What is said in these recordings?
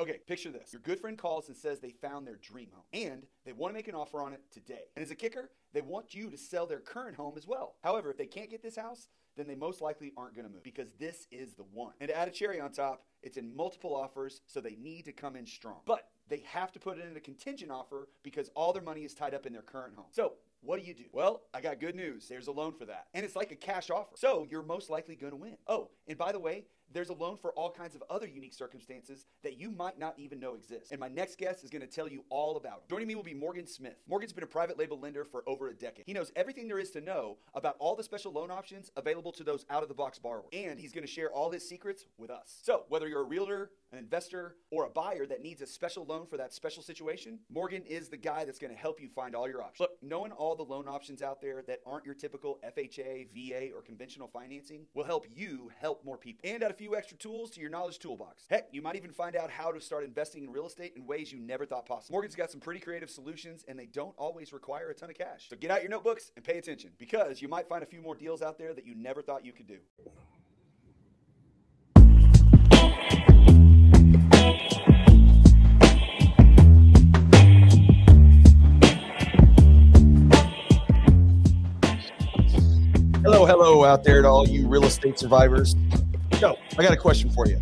Okay, picture this. Your good friend calls and says they found their dream home and they want to make an offer on it today. And as a kicker, they want you to sell their current home as well. However, if they can't get this house, then they most likely aren't going to move because this is the one. And to add a cherry on top, it's in multiple offers, so they need to come in strong. But they have to put it in a contingent offer because all their money is tied up in their current home. So, what do you do? Well, I got good news. There's a loan for that. And it's like a cash offer. So, you're most likely going to win. Oh, and by the way, there's a loan for all kinds of other unique circumstances that you might not even know exist. And my next guest is going to tell you all about it. Joining me will be Morgan Smith. Morgan's been a private label lender for over a decade. He knows everything there is to know about all the special loan options available to those out of the box borrowers. And he's going to share all his secrets with us. So, whether you're a realtor, an investor, or a buyer that needs a special loan for that special situation, Morgan is the guy that's going to help you find all your options. Look, knowing all the loan options out there that aren't your typical FHA, VA, or conventional financing will help you help more people and add a few extra tools to your knowledge toolbox. Heck, you might even find out how to start investing in real estate in ways you never thought possible. Morgan's got some pretty creative solutions and they don't always require a ton of cash. So get out your notebooks and pay attention because you might find a few more deals out there that you never thought you could do. Hello, hello out there to all you real estate survivors. So, I got a question for you.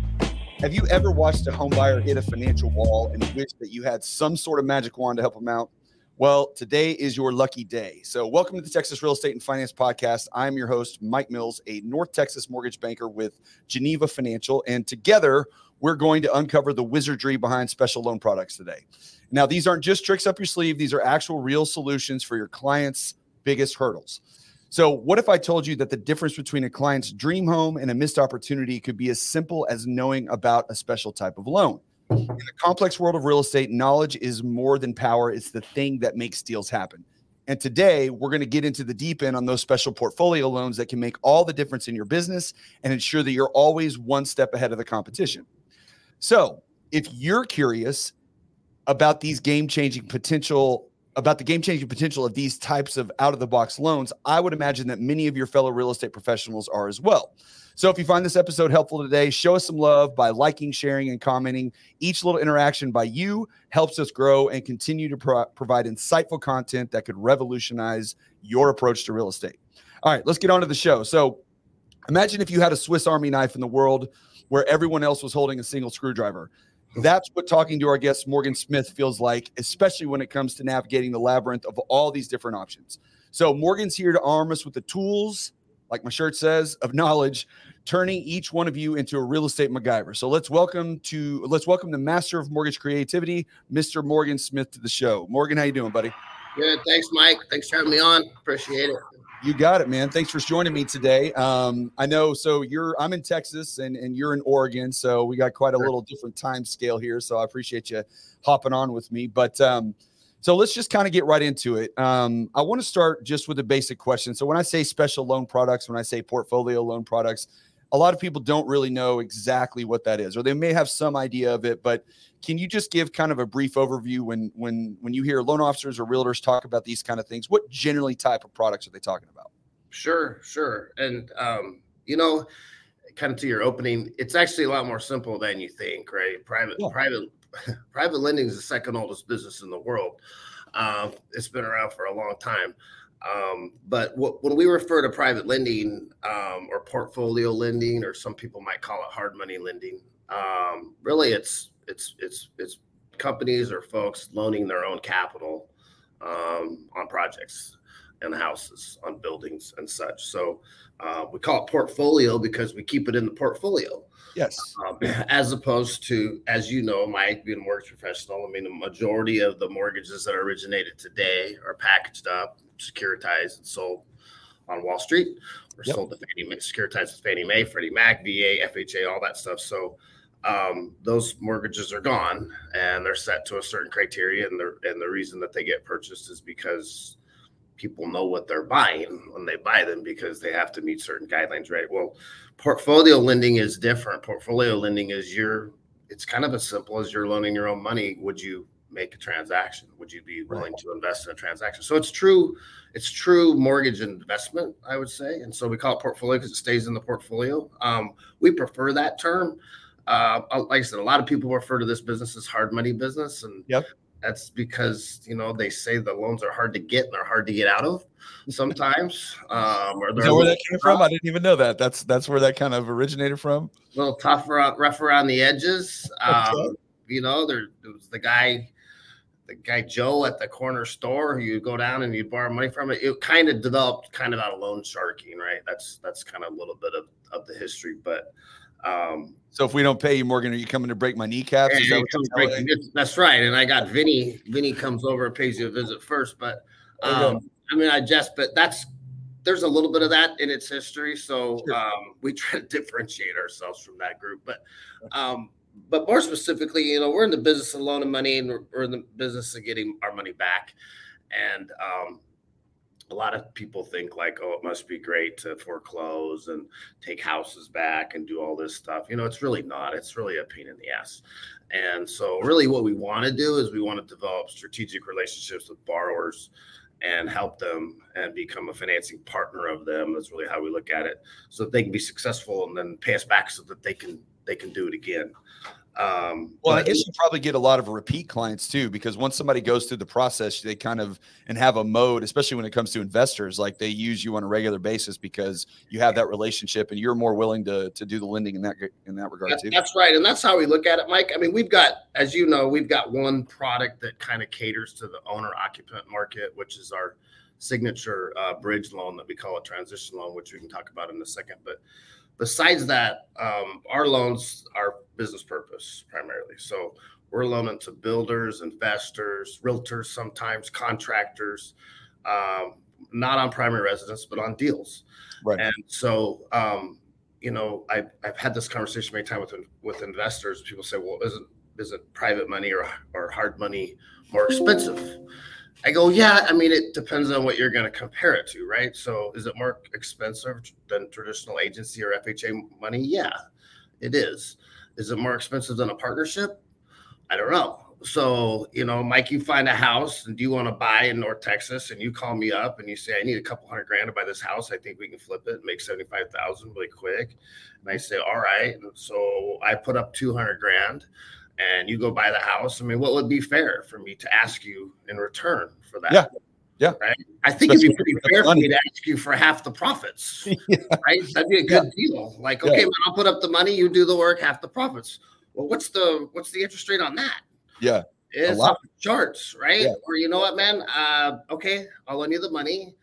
Have you ever watched a home buyer hit a financial wall and wish that you had some sort of magic wand to help them out? Well, today is your lucky day. So, welcome to the Texas Real Estate and Finance Podcast. I'm your host, Mike Mills, a North Texas mortgage banker with Geneva Financial. And together, we're going to uncover the wizardry behind special loan products today. Now, these aren't just tricks up your sleeve, these are actual real solutions for your clients' biggest hurdles. So, what if I told you that the difference between a client's dream home and a missed opportunity could be as simple as knowing about a special type of loan? In the complex world of real estate, knowledge is more than power, it's the thing that makes deals happen. And today, we're going to get into the deep end on those special portfolio loans that can make all the difference in your business and ensure that you're always one step ahead of the competition. So, if you're curious about these game changing potential about the game changing potential of these types of out of the box loans, I would imagine that many of your fellow real estate professionals are as well. So if you find this episode helpful today, show us some love by liking, sharing, and commenting. Each little interaction by you helps us grow and continue to pro- provide insightful content that could revolutionize your approach to real estate. All right, let's get on to the show. So imagine if you had a Swiss Army knife in the world where everyone else was holding a single screwdriver. That's what talking to our guest Morgan Smith feels like, especially when it comes to navigating the labyrinth of all these different options. So, Morgan's here to arm us with the tools, like my shirt says, of knowledge, turning each one of you into a real estate MacGyver. So let's welcome to let's welcome the master of mortgage creativity, Mr. Morgan Smith, to the show. Morgan, how you doing, buddy? Good. Thanks, Mike. Thanks for having me on. Appreciate it. You got it, man. Thanks for joining me today. Um, I know. So you're I'm in Texas and and you're in Oregon, so we got quite a little different time scale here. So I appreciate you hopping on with me. But um, so let's just kind of get right into it. Um, I want to start just with a basic question. So when I say special loan products, when I say portfolio loan products, a lot of people don't really know exactly what that is, or they may have some idea of it. But can you just give kind of a brief overview when when when you hear loan officers or realtors talk about these kind of things? What generally type of products are they talking about? Sure, sure. And um, you know, kind of to your opening, it's actually a lot more simple than you think, right? Private yeah. private private lending is the second oldest business in the world. Uh, it's been around for a long time. Um, but when we refer to private lending um, or portfolio lending, or some people might call it hard money lending, um, really it's it's it's it's companies or folks loaning their own capital um, on projects and houses, on buildings and such. So uh, we call it portfolio because we keep it in the portfolio. Yes. Um, as opposed to, as you know, Mike being a mortgage professional, I mean, the majority of the mortgages that are originated today are packaged up, securitized, and sold on Wall Street, or yep. sold to Fannie Mae, securitized with Fannie Mae, Freddie Mac, VA, FHA, all that stuff. So um, those mortgages are gone and they're set to a certain criteria, and the and the reason that they get purchased is because people know what they're buying when they buy them because they have to meet certain guidelines, right? Well, portfolio lending is different. Portfolio lending is your it's kind of as simple as you're loaning your own money. Would you make a transaction? Would you be willing right. to invest in a transaction? So it's true, it's true mortgage investment, I would say. And so we call it portfolio because it stays in the portfolio. Um, we prefer that term uh, like I said, a lot of people refer to this business as hard money business, and yep. That's because you know they say the loans are hard to get and they're hard to get out of sometimes. Um, or Is that where that came from? I didn't even know that. That's that's where that kind of originated from. A little tough, rough around the edges. Um, you know, there, there was the guy the guy Joe at the corner store you go down and you borrow money from it. It kind of developed kind of out of loan sharking, right? That's that's kind of a little bit of, of the history. But um so if we don't pay you, Morgan, are you coming to break my kneecaps? That that's right. And I got Vinny. Vinny comes over and pays you a visit first. But um, I mean, I just but that's there's a little bit of that in its history. So sure. um, we try to differentiate ourselves from that group. But um, but more specifically, you know, we're in the business of loaning money and we're, we're in the business of getting our money back. And um, a lot of people think like, oh, it must be great to foreclose and take houses back and do all this stuff. You know, it's really not. It's really a pain in the ass. And so, really, what we want to do is we want to develop strategic relationships with borrowers and help them and become a financing partner of them. That's really how we look at it, so that they can be successful and then pay us back, so that they can they can do it again. Um, well, I guess you probably get a lot of repeat clients too, because once somebody goes through the process, they kind of and have a mode, especially when it comes to investors, like they use you on a regular basis because you have that relationship and you're more willing to to do the lending in that in that regard that, too. That's right, and that's how we look at it, Mike. I mean, we've got, as you know, we've got one product that kind of caters to the owner occupant market, which is our signature uh, bridge loan that we call a transition loan, which we can talk about in a second, but besides that, um, our loans are business purpose primarily. So we're loaning to builders, investors, realtors, sometimes contractors, um, not on primary residence, but on deals. Right. And so, um, you know, I've, I've had this conversation many times with with investors. People say, "Well, isn't isn't private money or or hard money more expensive?" I go, yeah, I mean, it depends on what you're going to compare it to, right? So is it more expensive than traditional agency or FHA money? Yeah, it is. Is it more expensive than a partnership? I don't know. So, you know, Mike, you find a house and do you want to buy in North Texas and you call me up and you say, I need a couple hundred grand to buy this house. I think we can flip it and make 75,000 really quick. And I say, all right. And so I put up 200 grand and you go buy the house. I mean, what would be fair for me to ask you in return for that? Yeah. Yeah. Right. I think Especially it'd be pretty fair for me to ask you for half the profits. yeah. Right. That'd be a good yeah. deal. Like, okay, yeah. man, I'll put up the money, you do the work, half the profits. Well, what's the what's the interest rate on that? Yeah. It's off the charts, right? Or you know what, man? Uh, okay, I'll lend you the money.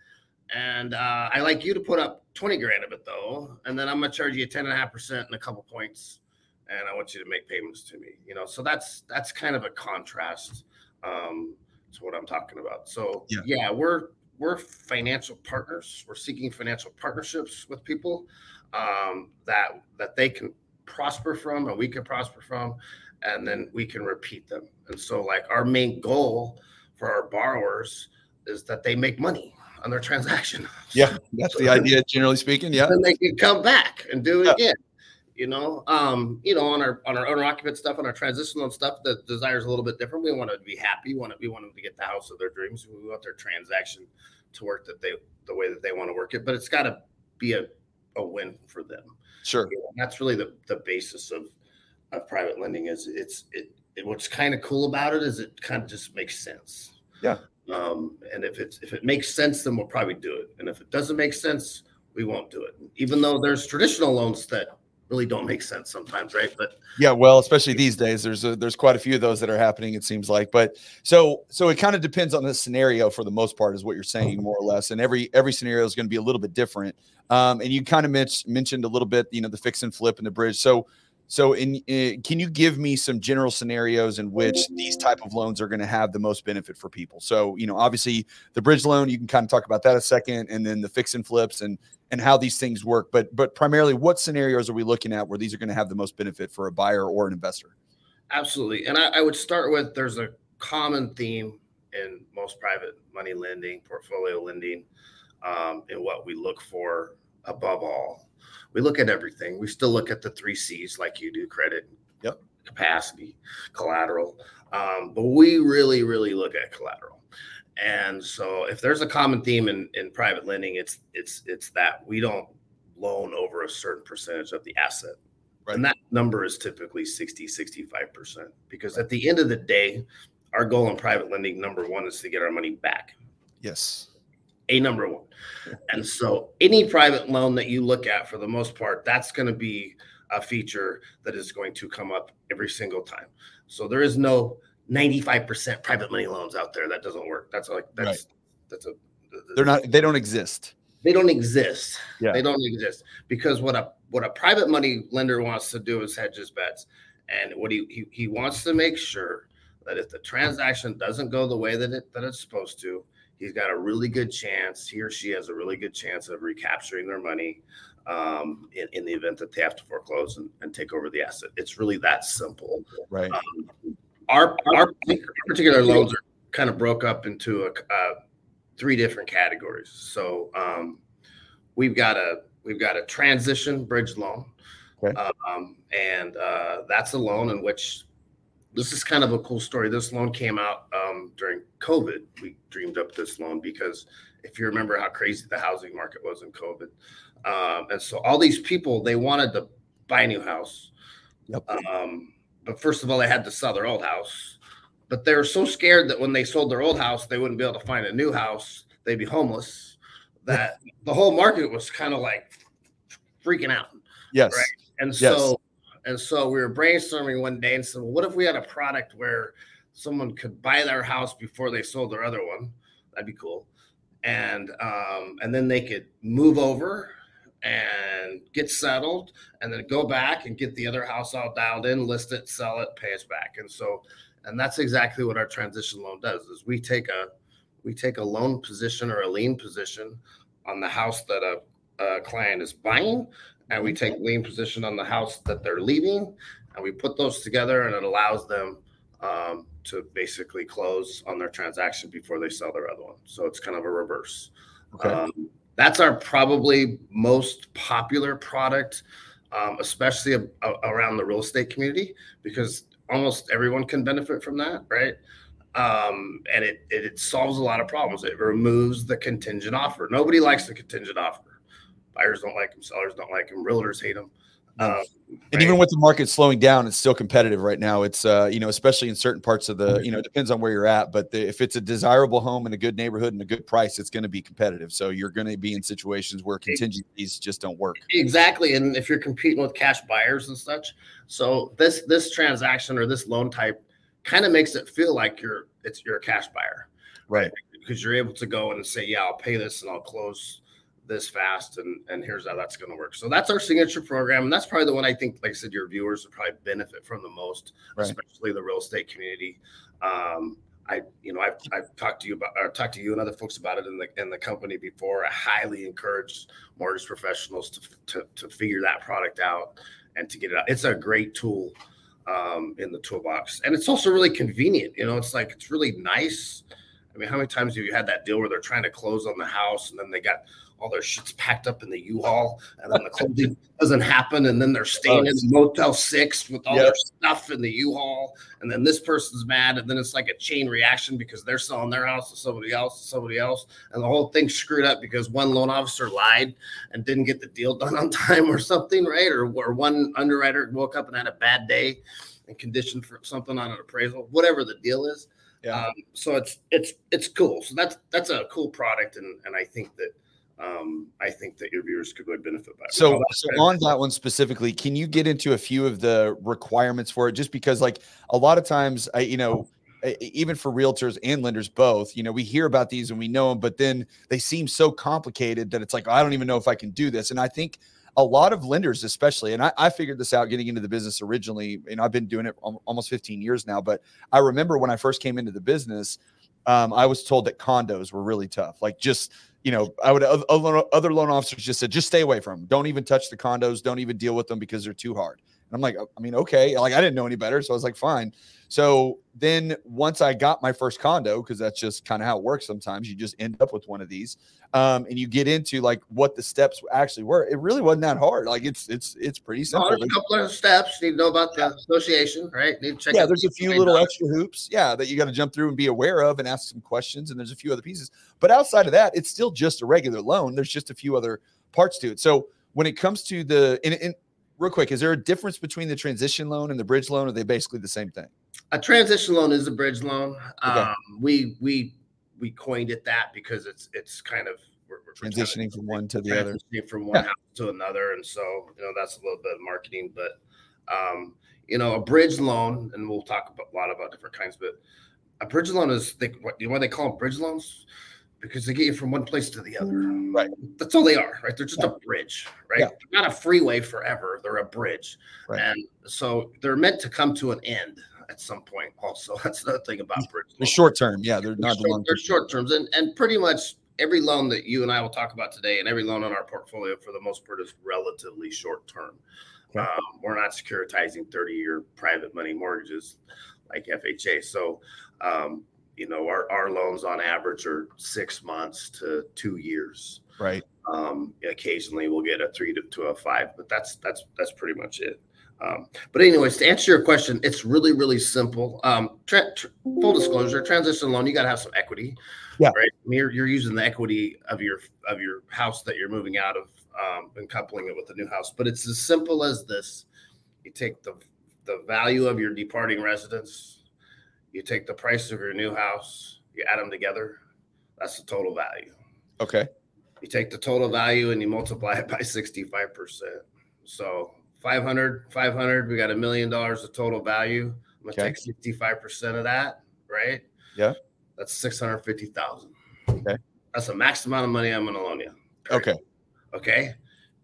And uh, I like you to put up 20 grand of it though. And then I'm gonna charge you 10 and a half percent and a couple points and I want you to make payments to me. You know, so that's that's kind of a contrast um, to what I'm talking about. So yeah, yeah we're we're financial partners. We're seeking financial partnerships with people um, that that they can prosper from and we can prosper from, and then we can repeat them. And so, like our main goal for our borrowers is that they make money on their transaction. Yeah, that's so the idea, generally speaking. Yeah, and they can come back and do it yeah. again you know? Um you know on our on our owner occupant stuff on our transitional stuff the desire is a little bit different. We want to be happy. We want to we want them to get the house of their dreams. We want their transaction to work that they the way that they want to work it but it's got to be a, a win for them. Sure. You know, that's really the the basis of of private lending is it's it, it what's kind of cool about it is it kind of just makes sense. Yeah. Um and if it's if it makes sense then we'll probably do it. And if it doesn't make sense we won't do it. Even though there's traditional loans that really don't make sense sometimes, right? But yeah, well, especially these days, there's a, there's quite a few of those that are happening. It seems like, but so so it kind of depends on the scenario for the most part, is what you're saying more or less. And every every scenario is going to be a little bit different. Um, and you kind of mentioned mentioned a little bit, you know, the fix and flip and the bridge. So so, in, in, can you give me some general scenarios in which these type of loans are going to have the most benefit for people? So, you know, obviously the bridge loan, you can kind of talk about that a second, and then the fix and flips and and how these things work. But but primarily, what scenarios are we looking at where these are going to have the most benefit for a buyer or an investor? Absolutely, and I, I would start with there's a common theme in most private money lending, portfolio lending, um, in what we look for above all we look at everything. We still look at the three C's like you do credit, yep. capacity, collateral. Um, but we really, really look at collateral. And so if there's a common theme in, in private lending, it's it's it's that we don't loan over a certain percentage of the asset Right. And that number is typically 60, 65%. Because at the end of the day, our goal in private lending, number one, is to get our money back. Yes. A number one. And so any private loan that you look at, for the most part, that's going to be a feature that is going to come up every single time. So there is no 95% private money loans out there. That doesn't work. That's like, that's, right. that's a, they're not, they don't exist. They don't exist. Yeah. They don't exist because what a, what a private money lender wants to do is hedge his bets. And what he, he, he wants to make sure that if the transaction doesn't go the way that it, that it's supposed to, he's got a really good chance, he or she has a really good chance of recapturing their money um, in, in, the event that they have to foreclose and, and, take over the asset. It's really that simple. Right. Um, our, our particular loans are kind of broke up into a, uh, three different categories. So um, we've got a we've got a transition bridge loan, okay. um, and uh, that's a loan in which this is kind of a cool story. This loan came out um, during COVID. We dreamed up this loan because if you remember how crazy the housing market was in COVID, um, and so all these people they wanted to buy a new house. Yep. Um, but first of all, they had to sell their old house. But they were so scared that when they sold their old house, they wouldn't be able to find a new house. They'd be homeless. That the whole market was kind of like freaking out. Yes. Right. And so yes and so we were brainstorming one day and said, well, what if we had a product where someone could buy their house before they sold their other one? That'd be cool. And um, and then they could move over and get settled and then go back and get the other house all dialed in, list it, sell it, pay us back. And so and that's exactly what our transition loan does is we take a we take a loan position or a lien position on the house that a, a client is buying and we take lien position on the house that they're leaving, and we put those together, and it allows them um, to basically close on their transaction before they sell their other one. So it's kind of a reverse. Okay. Um, that's our probably most popular product, um, especially a, a, around the real estate community, because almost everyone can benefit from that, right? Um, and it, it, it solves a lot of problems. It removes the contingent offer. Nobody likes the contingent offer buyers don't like them, sellers don't like them, realtors hate them. Um, and right? even with the market slowing down, it's still competitive right now. It's uh, you know, especially in certain parts of the, you know, it depends on where you're at. But the, if it's a desirable home in a good neighborhood and a good price, it's going to be competitive. So you're going to be in situations where contingencies just don't work. Exactly, and if you're competing with cash buyers and such, so this this transaction or this loan type kind of makes it feel like you're it's you're a cash buyer, right? Because you're able to go and say, yeah, I'll pay this and I'll close this fast and and here's how that's going to work. So that's our signature program and that's probably the one i think like i said your viewers would probably benefit from the most right. especially the real estate community. Um i you know I've, I've talked to you about or talked to you and other folks about it in the in the company before. I highly encourage mortgage professionals to to, to figure that product out and to get it out. It's a great tool um, in the toolbox and it's also really convenient you know it's like it's really nice. I mean, how many times have you had that deal where they're trying to close on the house and then they got all their shit's packed up in the U-Haul, and then the closing doesn't happen, and then they're staying in Motel Six with all yep. their stuff in the U-Haul, and then this person's mad, and then it's like a chain reaction because they're selling their house to somebody else, to somebody else, and the whole thing's screwed up because one loan officer lied and didn't get the deal done on time or something, right? Or, or one underwriter woke up and had a bad day and conditioned for something on an appraisal, whatever the deal is. Yeah. Um, so it's it's it's cool. So that's that's a cool product, and and I think that um, I think that your viewers could really benefit by. So, so on that one specifically, can you get into a few of the requirements for it? Just because, like, a lot of times, I, you know, even for realtors and lenders both, you know, we hear about these and we know them, but then they seem so complicated that it's like, I don't even know if I can do this. And I think a lot of lenders, especially, and I, I figured this out getting into the business originally, and I've been doing it almost 15 years now. But I remember when I first came into the business, um, I was told that condos were really tough. Like just you know, I would other loan officers just said, just stay away from them. Don't even touch the condos. Don't even deal with them because they're too hard. I'm like, I mean, okay. Like I didn't know any better, so I was like, fine. So then once I got my first condo, because that's just kind of how it works. Sometimes you just end up with one of these, um, and you get into like what the steps actually were. It really wasn't that hard. Like it's it's it's pretty simple. there's a couple of steps. You need to know about the association, right? Need to check. Yeah, there's a few little extra hoops. Yeah, that you got to jump through and be aware of and ask some questions. And there's a few other pieces. But outside of that, it's still just a regular loan. There's just a few other parts to it. So when it comes to the and, and real quick, is there a difference between the transition loan and the bridge loan? Or are they basically the same thing? A transition loan is a bridge loan. Okay. Um, we we we coined it that because it's it's kind of we're, we're transitioning from one to the other, from one yeah. house to another, and so you know that's a little bit of marketing. But um, you know, a bridge loan, and we'll talk about, a lot about different kinds, but a bridge loan is they, what you know why they call them bridge loans because they get you from one place to the other. Right. That's all they are, right? They're just yeah. a bridge, right? Yeah. not a freeway forever. They're a bridge. Right. And so they're meant to come to an end at some point also. That's another thing about bridge. They're short term. Yeah. They're, they're not short, the They're short terms. And, and pretty much every loan that you and I will talk about today and every loan on our portfolio for the most part is relatively short term. Okay. Um, we're not securitizing 30 year private money mortgages like FHA. So, um, you know, our, our loans on average are six months to two years. Right. Um, occasionally we'll get a three to, to a five, but that's that's that's pretty much it. Um, but anyways, to answer your question, it's really really simple. Um, tra- tra- full disclosure, transition loan, you got to have some equity. Yeah. Right. You're, you're using the equity of your of your house that you're moving out of um, and coupling it with the new house. But it's as simple as this: you take the the value of your departing residence you take the price of your new house, you add them together. That's the total value. Okay. You take the total value and you multiply it by 65%. So 500, 500, we got a million dollars of total value. I'm going to okay. take 65% of that, right? Yeah. That's 650,000. Okay. That's the max amount of money I'm going to loan you. Okay. Okay.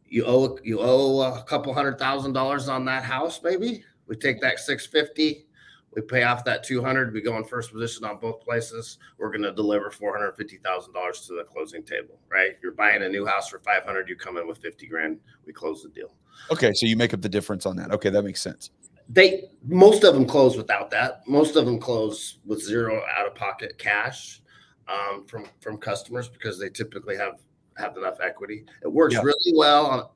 You owe you owe a couple hundred thousand dollars on that house, maybe. We take that 650, we pay off that 200 we go in first position on both places we're going to deliver $450000 to the closing table right? You're buying a new house for 500 you come in with 50 grand we close the deal. Okay so you make up the difference on that. Okay that makes sense. They most of them close without that. Most of them close with zero out of pocket cash um, from from customers because they typically have have enough equity. It works yeah. really well on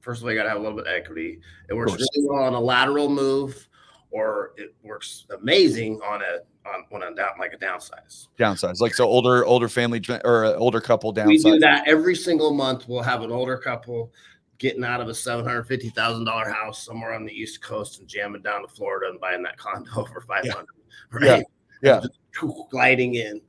first of all you got to have a little bit of equity. It works really well on a lateral move or it works amazing on a on when a down like a downsize. Downsize, like so older older family or older couple downsize. We do that every single month. We'll have an older couple getting out of a seven hundred fifty thousand dollar house somewhere on the East Coast and jamming down to Florida and buying that condo for five hundred. Yeah. Right? Yeah. yeah. gliding in,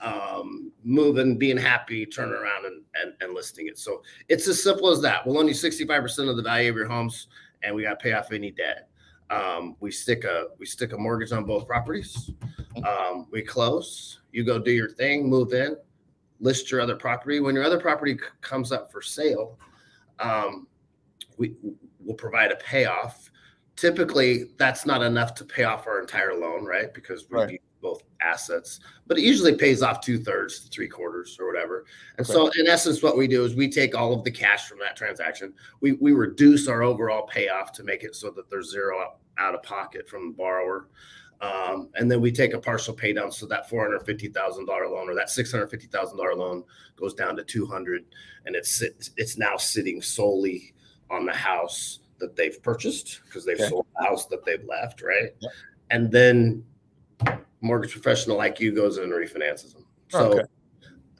um, moving, being happy, turning around and, and and listing it. So it's as simple as that. We'll loan you sixty five percent of the value of your homes, and we got to pay off any debt. Um, we stick a we stick a mortgage on both properties. Um, we close. You go do your thing, move in, list your other property. When your other property c- comes up for sale, um, we will provide a payoff. Typically, that's not enough to pay off our entire loan, right? Because we right. need both assets, but it usually pays off two thirds to three quarters or whatever. And so, in essence, what we do is we take all of the cash from that transaction, we we reduce our overall payoff to make it so that there's zero out of pocket from the borrower. Um, and then we take a partial pay down. So that $450,000 loan or that $650,000 loan goes down to 200 and it's, it's now sitting solely on the house that they've purchased because they've okay. sold the house that they've left. Right. Yep. And then mortgage professional like you goes in and refinances them. So, okay.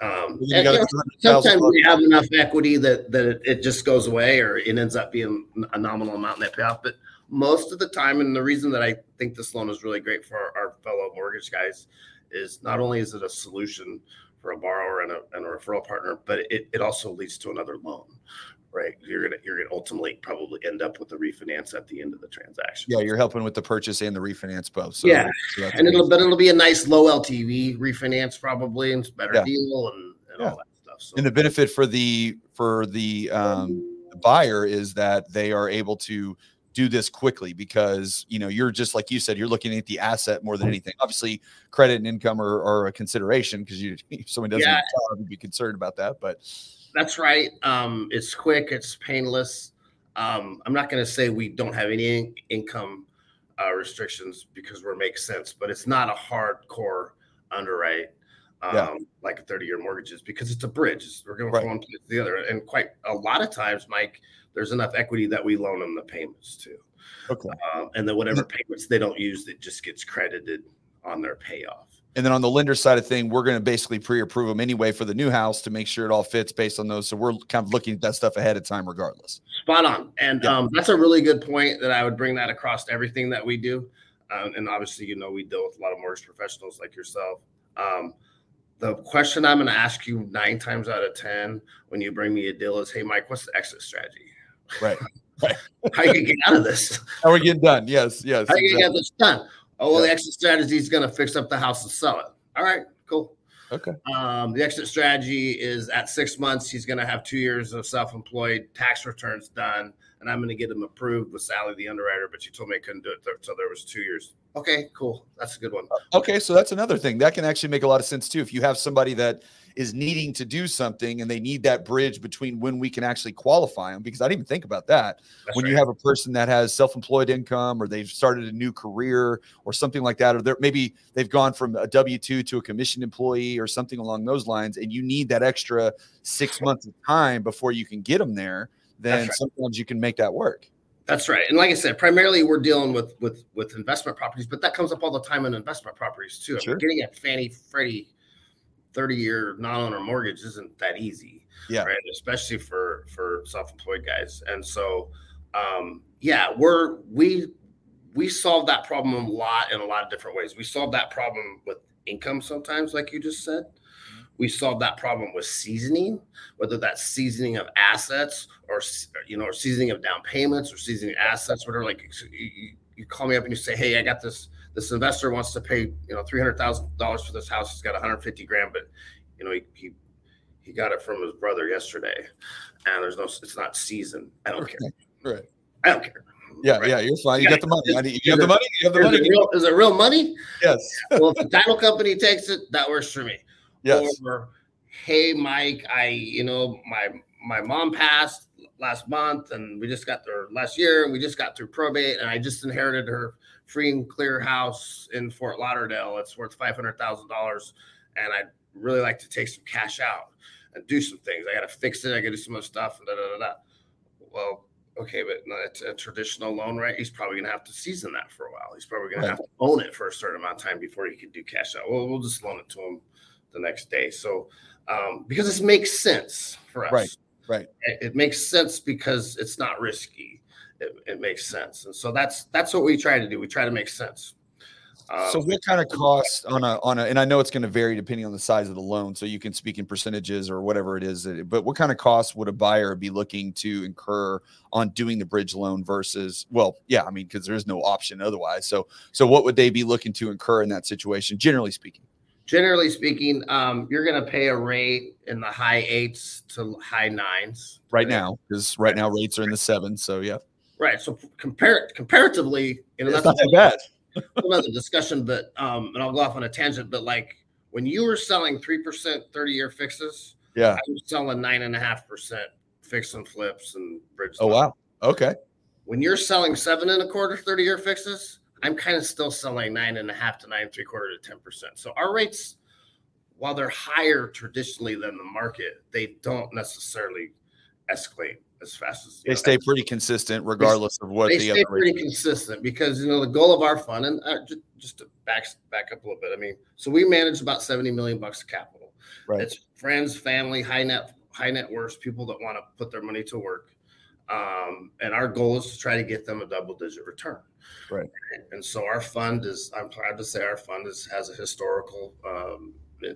Um, and, know, sometimes we have enough equity that that it, it, just goes away, or it ends up being a nominal amount in that payoff. But most of the time, and the reason that I think this loan is really great for our, fellow mortgage guys is not only is it a solution for a borrower and a, and a referral partner, but it, it also leads to another loan, right? You're gonna you're gonna ultimately probably end up with a refinance at the end of the transaction. Yeah, you're helping with the purchase and the refinance both. So, yeah, so and it'll but it'll be a nice low LTV refinance probably, and it's better yeah. deal and, and yeah. all that stuff. So. And the benefit for the for the um, buyer is that they are able to do this quickly because you know you're just like you said you're looking at the asset more than anything obviously credit and income are, are a consideration because you if someone doesn't yeah. job, be concerned about that but that's right um, it's quick it's painless um, i'm not going to say we don't have any in- income uh, restrictions because we're make sense but it's not a hardcore underwrite um, yeah. like 30 year mortgages because it's a bridge we're going right. from one place to the other and quite a lot of times mike there's enough equity that we loan them the payments to. Okay. Um, and then whatever payments they don't use, it just gets credited on their payoff. And then on the lender side of thing, we're going to basically pre-approve them anyway for the new house to make sure it all fits based on those. So we're kind of looking at that stuff ahead of time, regardless. Spot on, and yeah. um, that's a really good point. That I would bring that across to everything that we do. Um, and obviously, you know, we deal with a lot of mortgage professionals like yourself. Um, the question I'm going to ask you nine times out of ten when you bring me a deal is, "Hey, Mike, what's the exit strategy?" Right. How you get out of this? How we get done? Yes, yes. How exactly. you get this done? Oh, well, yeah. the exit strategy is going to fix up the house and sell it. All right, cool. Okay. Um, the exit strategy is at six months, he's going to have two years of self employed tax returns done, and I'm going to get him approved with Sally, the underwriter, but you told me I couldn't do it until there was two years. Okay, cool. That's a good one. Okay, so that's another thing that can actually make a lot of sense too. If you have somebody that is needing to do something and they need that bridge between when we can actually qualify them because I didn't even think about that. That's when right. you have a person that has self-employed income or they've started a new career or something like that or they're maybe they've gone from a W2 to a commission employee or something along those lines and you need that extra 6 months of time before you can get them there, then right. sometimes you can make that work. That's right. And like I said, primarily we're dealing with with with investment properties, but that comes up all the time in investment properties too. Sure. I mean, getting a Fannie Freddie 30 year non-owner mortgage isn't that easy yeah. right? Especially for for self-employed guys. And so um yeah we're we we solve that problem a lot in a lot of different ways. We solve that problem with income sometimes like you just said. Mm-hmm. we solve that problem with seasoning whether that's seasoning of assets or you know or seasoning of down payments or seasoning assets whatever like you, you call me up and you say hey i got this this investor wants to pay you know three hundred thousand dollars for this house. He's got one hundred fifty grand, but you know he, he he got it from his brother yesterday, and there's no it's not seasoned. I don't care. Right. I don't care. Yeah, right. yeah, you're fine. You got the money. You have the money. You have the money. Is it real, is it real money? Yes. well, if the title company takes it, that works for me. Yes. Or, hey, Mike, I you know my my mom passed last month, and we just got there last year, and we just got through probate, and I just inherited her free and clear house in Fort Lauderdale. It's worth five hundred thousand dollars, and I'd really like to take some cash out and do some things. I got to fix it. I got to do some other stuff. Da da da da. Well, okay, but it's a traditional loan, right? He's probably going to have to season that for a while. He's probably going to have to own it for a certain amount of time before he can do cash out. Well, we'll just loan it to him the next day. So, um, because this makes sense for us, right? Right. It, it makes sense because it's not risky it, it makes sense. And so that's that's what we try to do. We try to make sense. Um, so what kind of cost on a on a and I know it's going to vary depending on the size of the loan, so you can speak in percentages or whatever it is. But what kind of cost would a buyer be looking to incur on doing the bridge loan versus well, yeah, I mean because there is no option otherwise. So so what would they be looking to incur in that situation, generally speaking? Generally speaking, um, you're going to pay a rate in the high eights to high nines right now because right now rates are in the sevens. So yeah. Right. So compare comparatively, you know, it's that's not that bad. another discussion, but um, and I'll go off on a tangent, but like when you were selling three percent 30 year fixes, yeah, I was selling nine and a half percent fix and flips and bridge. Oh wow. Okay. When you're selling seven and a quarter 30 year fixes, I'm kind of still selling nine and a half to nine three quarter to ten percent. So our rates, while they're higher traditionally than the market, they don't necessarily escalate as fast as they know, stay pretty consistent regardless of what the. they the stay pretty consistent because you know the goal of our fund and uh, just, just to back back up a little bit i mean so we manage about 70 million bucks of capital. Right. It's friends family high net high net worth people that want to put their money to work um, and our goal is to try to get them a double digit return. Right. And so our fund is i'm proud to say our fund is has a historical um,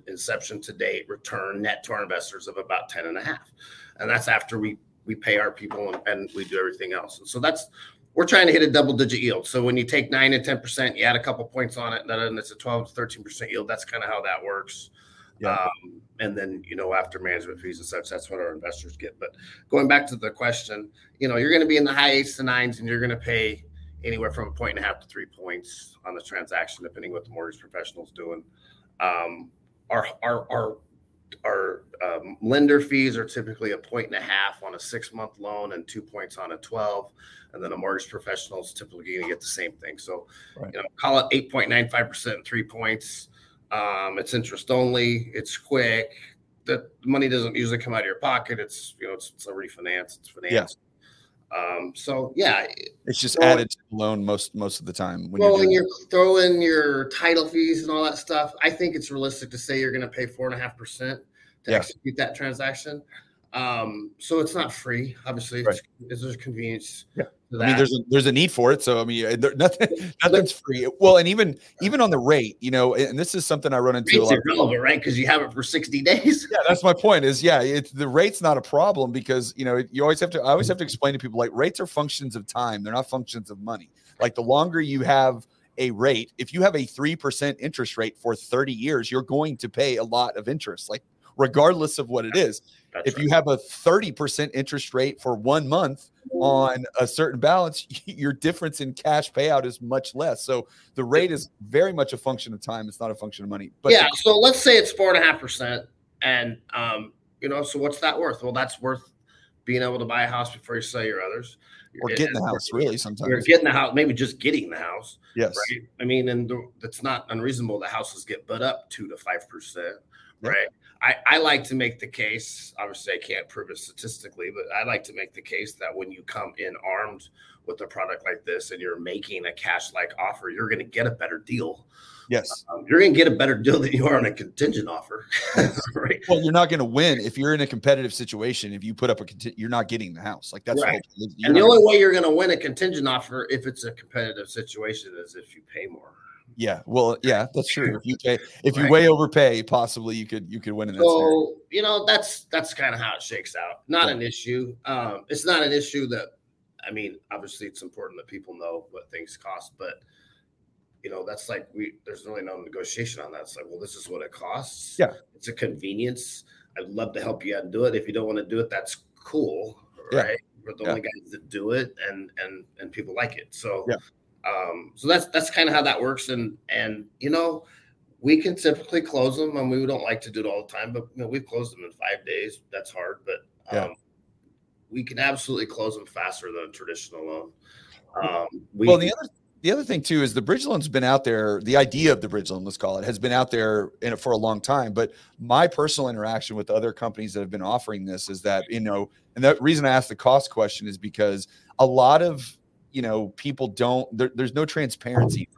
inception to date return net to our investors of about 10 and a half. And that's after we we pay our people and, and we do everything else. And so that's we're trying to hit a double digit yield. So when you take nine and ten percent, you add a couple points on it, and then it's a twelve to thirteen percent yield. That's kind of how that works. Yeah. Um, and then you know after management fees and such, that's what our investors get. But going back to the question, you know you're going to be in the high eights to nines, and you're going to pay anywhere from a point and a half to three points on the transaction, depending what the mortgage professional's doing. Um, our our our our um, lender fees are typically a point and a half on a six month loan and two points on a 12 and then a mortgage professional is typically going to get the same thing. So right. you know call it 8.95% and three points. Um, it's interest only it's quick. The money doesn't usually come out of your pocket. It's you know it's, it's a refinance it's finance Um, so yeah, It's just added to the loan most most of the time when well, you're when you're throwing your title fees and all that stuff, I think it's realistic to say you're going to pay four and a half percent to Yeah. execute that transaction. Um, so it's not free, obviously. Right. It's, there's convenience. Yeah. I mean, there's a, there's a need for it. So I mean, there, nothing nothing's free. Well, and even even on the rate, you know, and this is something I run into a Rates lot. relevant, right? Because you have it for 60 days. Yeah, that's my point. Is yeah, it's the rate's not a problem because you know you always have to. I always have to explain to people like rates are functions of time. They're not functions of money. Like the longer you have a rate, if you have a three percent interest rate for thirty years, you're going to pay a lot of interest. Like regardless of what it is. That's if you have a 30% interest rate for one month on a certain balance, your difference in cash payout is much less. So the rate is very much a function of time. It's not a function of money. But yeah. So let's say it's four and a half percent, and um, you know, so what's that worth? Well, that's worth being able to buy a house before you sell your others, or getting the house really sometimes. You're getting the house, maybe just getting the house, yes. right? I mean, and the, it's not unreasonable The houses get bud up two to five percent, Yeah. I, I like to make the case. Obviously, I can't prove it statistically, but I like to make the case that when you come in armed with a product like this and you're making a cash like offer, you're going to get a better deal. Yes. Um, you're going to get a better deal than you are on a contingent offer, right? Well, you're not going to win if you're in a competitive situation. If you put up a, conti- you're not getting the house. Like that's Right. And the only way you're going to win a contingent offer if it's a competitive situation is if you pay more. Yeah, well, yeah, that's true. If you pay, if you Right. way overpay, possibly you could you could win in that. scenario. So you know that's that's kind of how it shakes out. Not Yeah. an issue. Um, it's not an issue that I mean. Obviously, it's important that people know what things cost, but you know that's like we there's really no negotiation on that. It's like, well, this is what it costs. Yeah. it's a convenience. I'd love to help you out and do it. If you don't want to do it, that's cool, Yeah. right? We're the Yeah. only guys that do it, and and and people like it. So Yeah. Um, so that's that's kind of how that works. And and you know, we can typically close them, and we don't like to do it all the time, but you know, we've closed them in five days. That's hard, but Yeah. um, we can absolutely close them faster than a traditional loan. Um, we, well, the other the other thing too is the bridge loan's been out there. The idea of the bridge loan, let's call it, has been out there in it for a long time. But my personal interaction with other companies that have been offering this is that you know, and the reason I asked the cost question is because a lot of you know people don't. There, there's no transparency.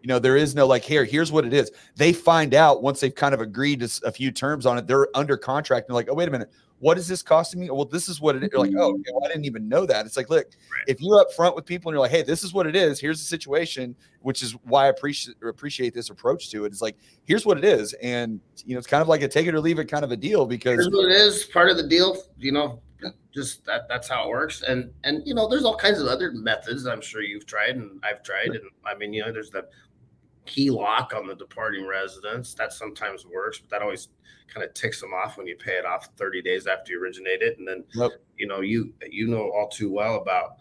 You know, there is no like here. Here's what it is. They find out once they've kind of agreed to a few terms on it. They're under contract. And they're like, oh wait a minute, what is this costing me? Well, this is what it is. You're like, oh, mm-hmm. okay, well, I didn't even know that. It's like, look, if you're up front with people and you're like, hey, this is what it is. Here's the situation, which is why I appreciate appreciate this approach to it. It's like, here's what it is, and you know, it's kind of like a take it or leave it kind of a deal because Here's what it is. Part of the deal, you know, just that that's how it works. And and you know, there's all kinds of other methods I'm sure you've tried and I've tried. And I mean, you know, there's the HELOC on the departing residence. That sometimes works, but that always kind of ticks them off when you pay it off 30 days after you originate it. And then Yep. you know, you you know all too well about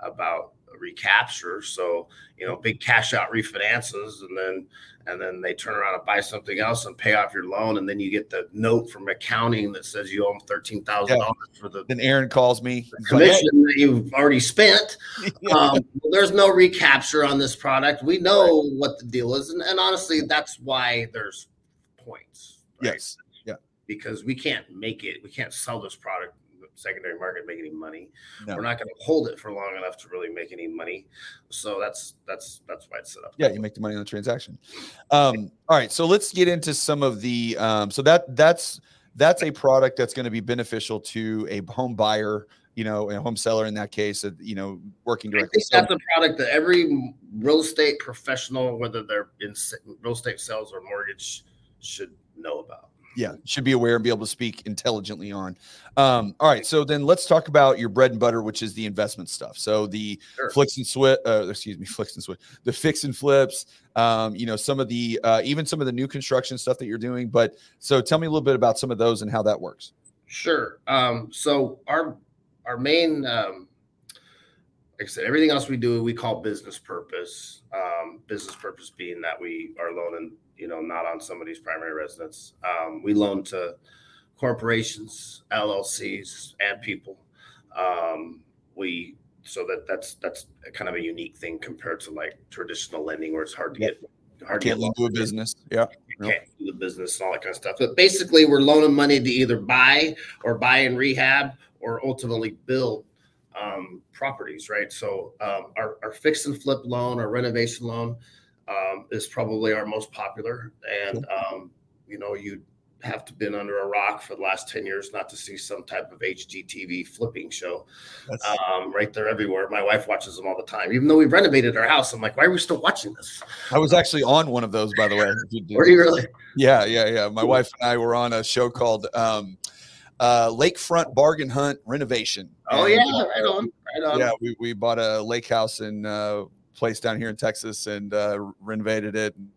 about recapture. So, you know, big cash out refinances and then and then they turn around and buy something else and pay off your loan, and then you get the note from accounting that says you owe them thirteen thousand dollars for the then Aaron calls me. He's like, "Hey." commission that you've already spent. Yeah. Um, there's no recapture on this product. We know what the deal is, and, and honestly, that's why there's points. right? yes, because we can't make it. We can't sell this product secondary market make any money. No. We're not going to hold it for long enough to really make any money. So that's that's that's why it's set up. yeah, you make the money on the transaction. Um, all right, so let's get into some of the. Um, so that that's that's a product that's going to be beneficial to a home buyer, you know, a home seller in that case, uh, you know, working I directly. think So- that's a product that every real estate professional, whether they're in real estate sales or mortgage, should know about. Yeah should be aware and be able to speak intelligently on um all right so then let's talk about your bread and butter which is the investment stuff so the Sure. flicks and swit uh, excuse me flicks and swit the fix and flips um you know some of the uh even some of the new construction stuff that you're doing but so tell me a little bit about some of those and how that works Sure. Um, so our our main, um, like I said, everything else we do we call business purpose. Um, business purpose being that we are loaning, you know, not on somebody's primary residence. Um, we loan to corporations, LLCs, and people. Um, we so that that's that's kind of a unique thing compared to like traditional lending where it's hard to Yep. get hard to can't get link to a business yeah You can't do the business and all that kind of stuff. But basically, we're loaning money to either buy or buy and rehab or ultimately build um, properties, right? So um, our, our fix and flip loan, our renovation loan, um, is probably our most popular, and um, you know you have to been under a rock for the last 10 years not to see some type of HGTV flipping show. Um, right there everywhere. My wife watches them all the time. Even though we've renovated our house, I'm like, why are we still watching this? I was actually on one of those, by the way. Were you really? Yeah, yeah, yeah. My wife and I were on a show called um, uh, Lakefront Bargain Hunt Renovation. Oh, And, yeah. uh, Right on. Right on. Yeah, we, we bought a lake house in uh, place down here in Texas and uh, renovated it and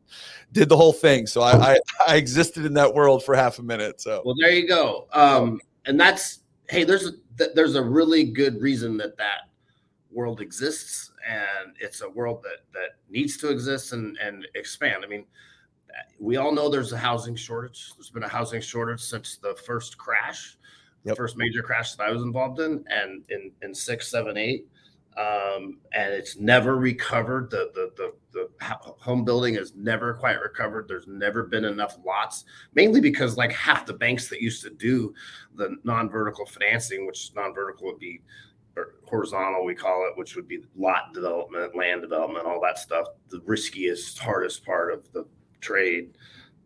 did the whole thing. So I, I, I existed in that world for half a minute. So Well, there you go. Um, and that's hey, there's a there's a really good reason that that world exists, and it's a world that that needs to exist and and expand. I mean, we all know there's a housing shortage. There's been a housing shortage since the first crash, the first major crash that I was involved in, and in in six, seven, eight. Um, and it's never recovered. The, the the the home building has never quite recovered. There's never been enough lots mainly because like half the banks that used to do the non-vertical financing, which non-vertical would be or horizontal, we call it, which would be lot development, land development, all that stuff, the riskiest, hardest part of the trade.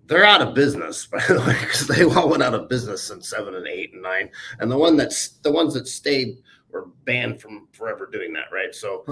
They're out of business, by the way, because they all went out of business in seven and eight and nine. And the one that's the ones that stayed were banned from forever doing that, right? So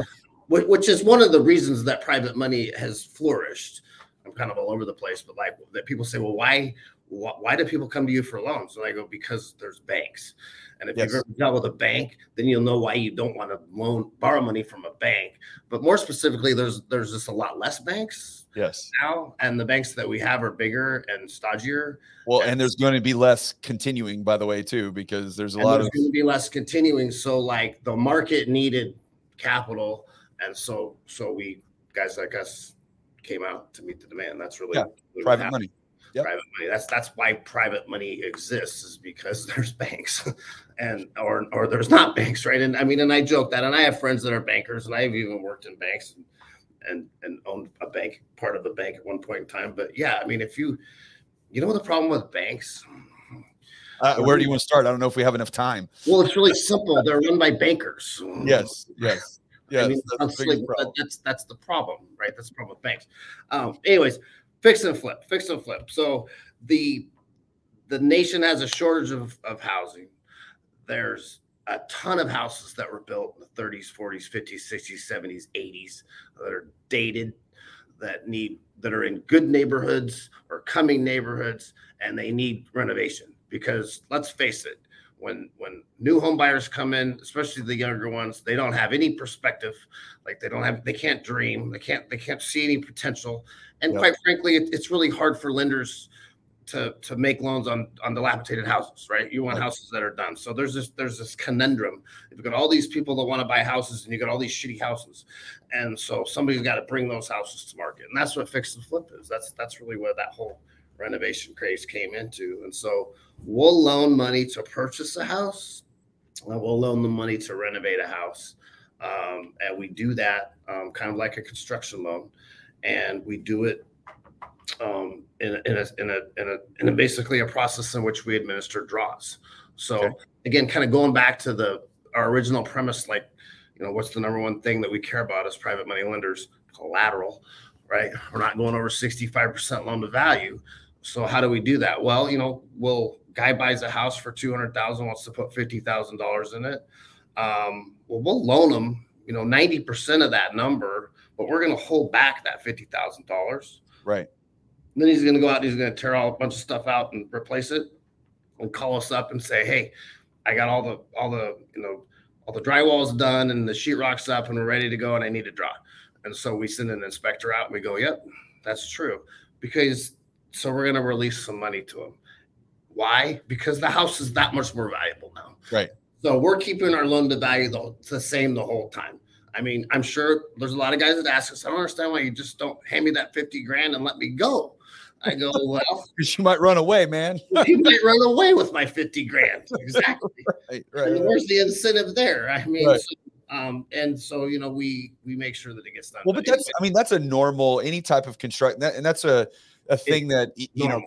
whi- which is one of the reasons that private money has flourished. I'm kind of all over the place, but like that people say, well, why, why do people come to you for loans? And I go, because there's banks. And if Yes. you've ever dealt with a bank, then you'll know why you don't want to loan, borrow money from a bank. But more specifically, there's there's just a lot less banks yes. now, and the banks that we have are bigger and stodgier. Well, and there's going to be less continuing, by the way, too, because there's a lot there's of going to be less continuing. So like the market needed capital, and so so we guys like us came out to meet the demand. That's really, Yeah, really private money. Yep. Private money. That's that's why private money exists is because there's banks, and or or there's not banks, right? And I mean, and I joke that, and I have friends that are bankers, and I've even worked in banks and and, and owned a bank, part of a bank at one point in time. But yeah, I mean, if you you know the problem with banks. Uh, where do you want to start? I don't know if we have enough time. Well, it's really simple. They're run by bankers. Yes, yes, yes. I mean, that's that's, the like- problem. that's that's the problem, right? That's the problem with banks. Um, anyways, fix and flip, fix and flip. So the the nation has a shortage of, of housing. There's a ton of houses that were built in the 30s, 40s, 50s, 60s, 70s, 80s that are dated, that need that are in good neighborhoods or coming neighborhoods, and they need renovation. Because let's face it, when when new home buyers come in, especially the younger ones, they don't have any perspective. Like they don't have, they can't dream, they can't, they can't see any potential. And Yep. quite frankly, it, it's really hard for lenders to to make loans on on dilapidated houses, right? You want houses that are done. So there's this there's this conundrum. You've got all these people that want to buy houses, and you got all these shitty houses, and so somebody's got to bring those houses to market, and that's what fix and flip is. That's that's really where that whole renovation craze came into. And so we'll loan money to purchase a house, and we'll loan the money to renovate a house, um, and we do that um, kind of like a construction loan, and we do it um, in, a- in, a, in, a, in, a, in a basically a process in which we administer draws. So Okay. again, kind of going back to the our original premise, like you know, what's the number one thing that we care about as private money lenders? Collateral, right? We're not going over sixty five percent loan to value. So how do we do that? Well, you know, we'll guy buys a house for two hundred thousand, wants to put fifty thousand dollars in it. Um, well, we'll loan them, you know, ninety percent of that number, but we're going to hold back that fifty thousand dollars. Right. Then he's going to go out. and He's going to tear all a bunch of stuff out and replace it, and call us up and say, "Hey, I got all the all the you know all the drywall's done and the sheetrock's up and we're ready to go and I need a draw." And so we send an inspector out and we go, "Yep, that's true," because so we're going to release some money to them. Why? Because the house is that much more valuable now. Right. So we're keeping our loan to value the, the same the whole time. I mean, I'm sure there's a lot of guys that ask us, I don't understand why you just don't hand me that 50 grand and let me go. I go, well, Because you might run away, man. you might run away with my 50 grand. Exactly. right, I right, mean, right. where's the incentive there? I mean, Right. so, um, and so, you know, we, we make sure that it gets done. Well, but that's I mean that's a normal any type of construct that, and that's a a thing that you know.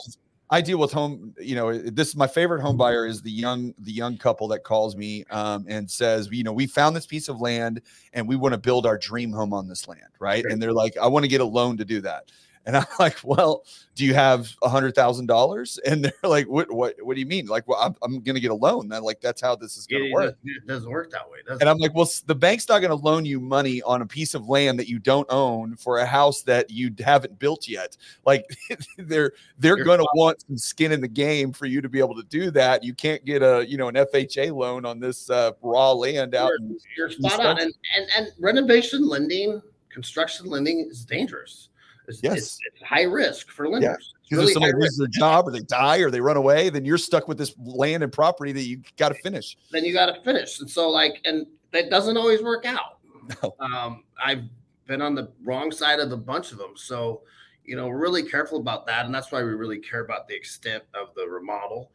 I deal with home. You know, this is my favorite home buyer is the young the young couple that calls me um, and says, you know, we found this piece of land and we want to build our dream home on this land, right? And they're like, I want to get a loan to do that. And I'm like, well, do you have a hundred thousand dollars? And they're like, what, what, what do you mean? Like, well, I'm, I'm going to get a loan. That like, that's how this is going to work. It doesn't work that way. And I'm like, well, the bank's not going to loan you money on a piece of land that you don't own for a house that you haven't built yet. Like they're, they're going to want some skin in the game for you to be able to do that. You can't get a, you know, an FHA loan on this uh, raw land out. You're, in, you're spot on. And, and, and renovation lending, construction lending is dangerous it's, yes. It's, it's, high risk for lenders. Yeah. Really if somebody loses their job or they die or they run away, then you're stuck with this land and property that you got to finish. Then you got to finish. And so, like, and that doesn't always work out. No. Um, I've been on the wrong side of a bunch of them. So, you know, we're really careful about that. And that's why we really care about the extent of the remodel.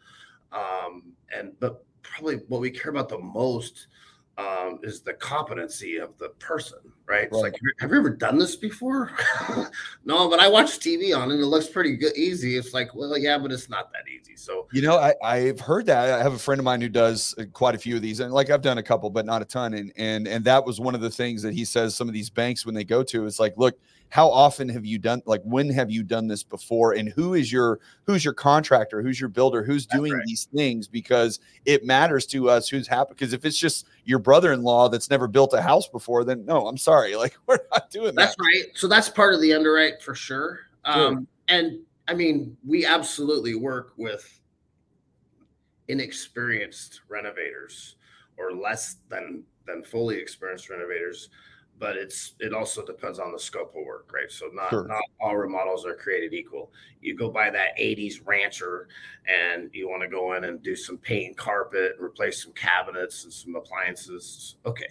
Um, and, but probably what we care about the most um, is the competency of the person, right? It's like, have you ever done this before? no, but I watch TV on it. It looks pretty good, easy. It's like, well, yeah, but it's not that easy. So, you know, I, I've heard that. I have a friend of mine who does uh, quite a few of these, and like I've done a couple, but not a ton. And and and that was one of the things that he says. Some of these banks, when they go to, it's like, look, how often have you done like when have you done this before? And who is your who's your contractor? Who's your builder? Who's doing right. these things? Because it matters to us who's happy because if it's just your brother-in-law that's never built a house before then no i'm sorry. Like we're not doing that. that's right. So that's part of the underwrite for sure. Um, and i mean we absolutely work with inexperienced renovators or less than than fully experienced renovators but it's it also depends on the scope of work, right? So not sure. not all remodels are created equal. You go buy that 80s rancher and you want to go in and do some paint and carpet, replace some cabinets and some appliances. Okay.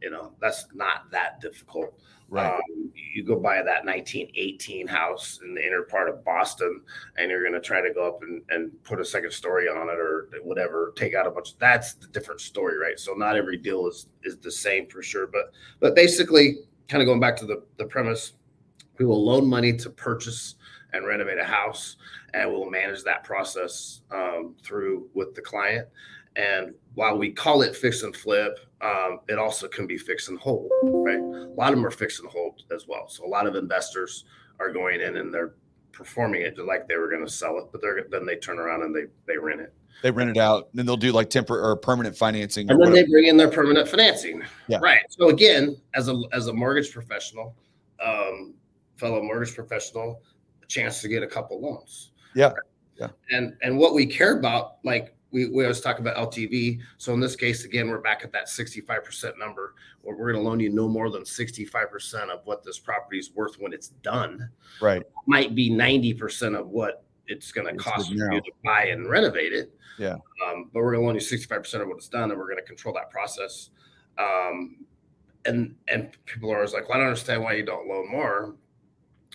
You know, that's not that difficult. Right. Um, you go buy that 1918 house in the inner part of Boston, and you're going to try to go up and, and put a second story on it or whatever, take out a bunch. That's the different story, right? So not every deal is is the same for sure, but but basically, kind of going back to the the premise, we will loan money to purchase and renovate a house, and we'll manage that process um, through with the client. And while we call it fix and flip, um, it also can be fix and hold, right? A lot of them are fix and hold as well. So a lot of investors are going in and they're performing it like they were going to sell it, but they're then they turn around and they they rent it. They rent it out, then they'll do like temporary or permanent financing, and then whatever. they bring in their permanent financing. Yeah. Right. So again, as a as a mortgage professional, um, fellow mortgage professional, a chance to get a couple loans. Yeah. Yeah. And and what we care about, like we, we always talk about LTV. So in this case, again, we're back at that 65% number where we're going to loan you no more than 65% of what this property is worth when it's done. Right. Might be 90% of what it's going to cost you to buy and renovate it. Yeah. Um, but we're going to loan you 65% of what it's done and we're going to control that process. Um, and, and people are always like, well, I don't understand why you don't loan more.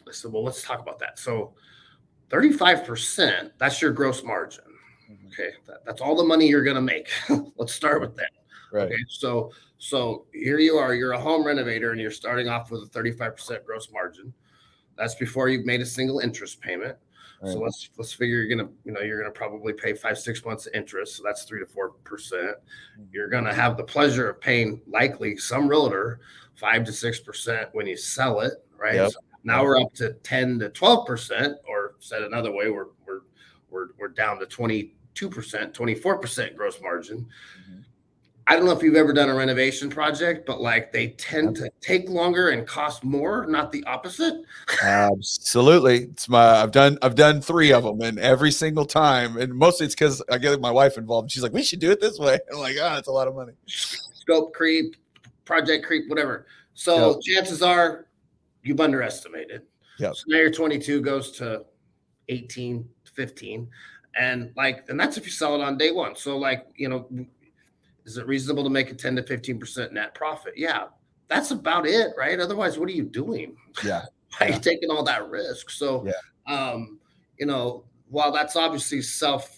I said, well, let's talk about that. So 35%, that's your gross margin. Mm-hmm. Okay, that, that's all the money you're going to make. Let's start with that. Right. Okay, so so here you are. You're a home renovator, and you're starting off with a 35% gross margin. That's before you've made a single interest payment. Right. So let's let's figure you're gonna you know you're gonna probably pay five six months of interest. So that's three to four percent. Mm-hmm. You're gonna have the pleasure of paying likely some realtor five to six percent when you sell it. Right. Yep. So now we're up to 10 to 12 percent, or said another way, we're we're we're we're down to 20 2%, 24% gross margin. Mm-hmm. I don't know if you've ever done a renovation project, but like they tend to take longer and cost more, not the opposite. Absolutely. It's my I've done I've done 3 of them and every single time and mostly it's cuz I get my wife involved. She's like, "We should do it this way." I'm like, "Ah, oh, it's a lot of money." Scope creep, project creep, whatever. So yep. chances are you've underestimated. Yeah. So now your 22 goes to 18, 15 and like and that's if you sell it on day one. So like you know is it reasonable to make a 10 to 15 percent net profit? Yeah that's about it right? Otherwise what are you doing? Yeah why yeah. are you taking all that risk? So yeah. um you know while that's obviously self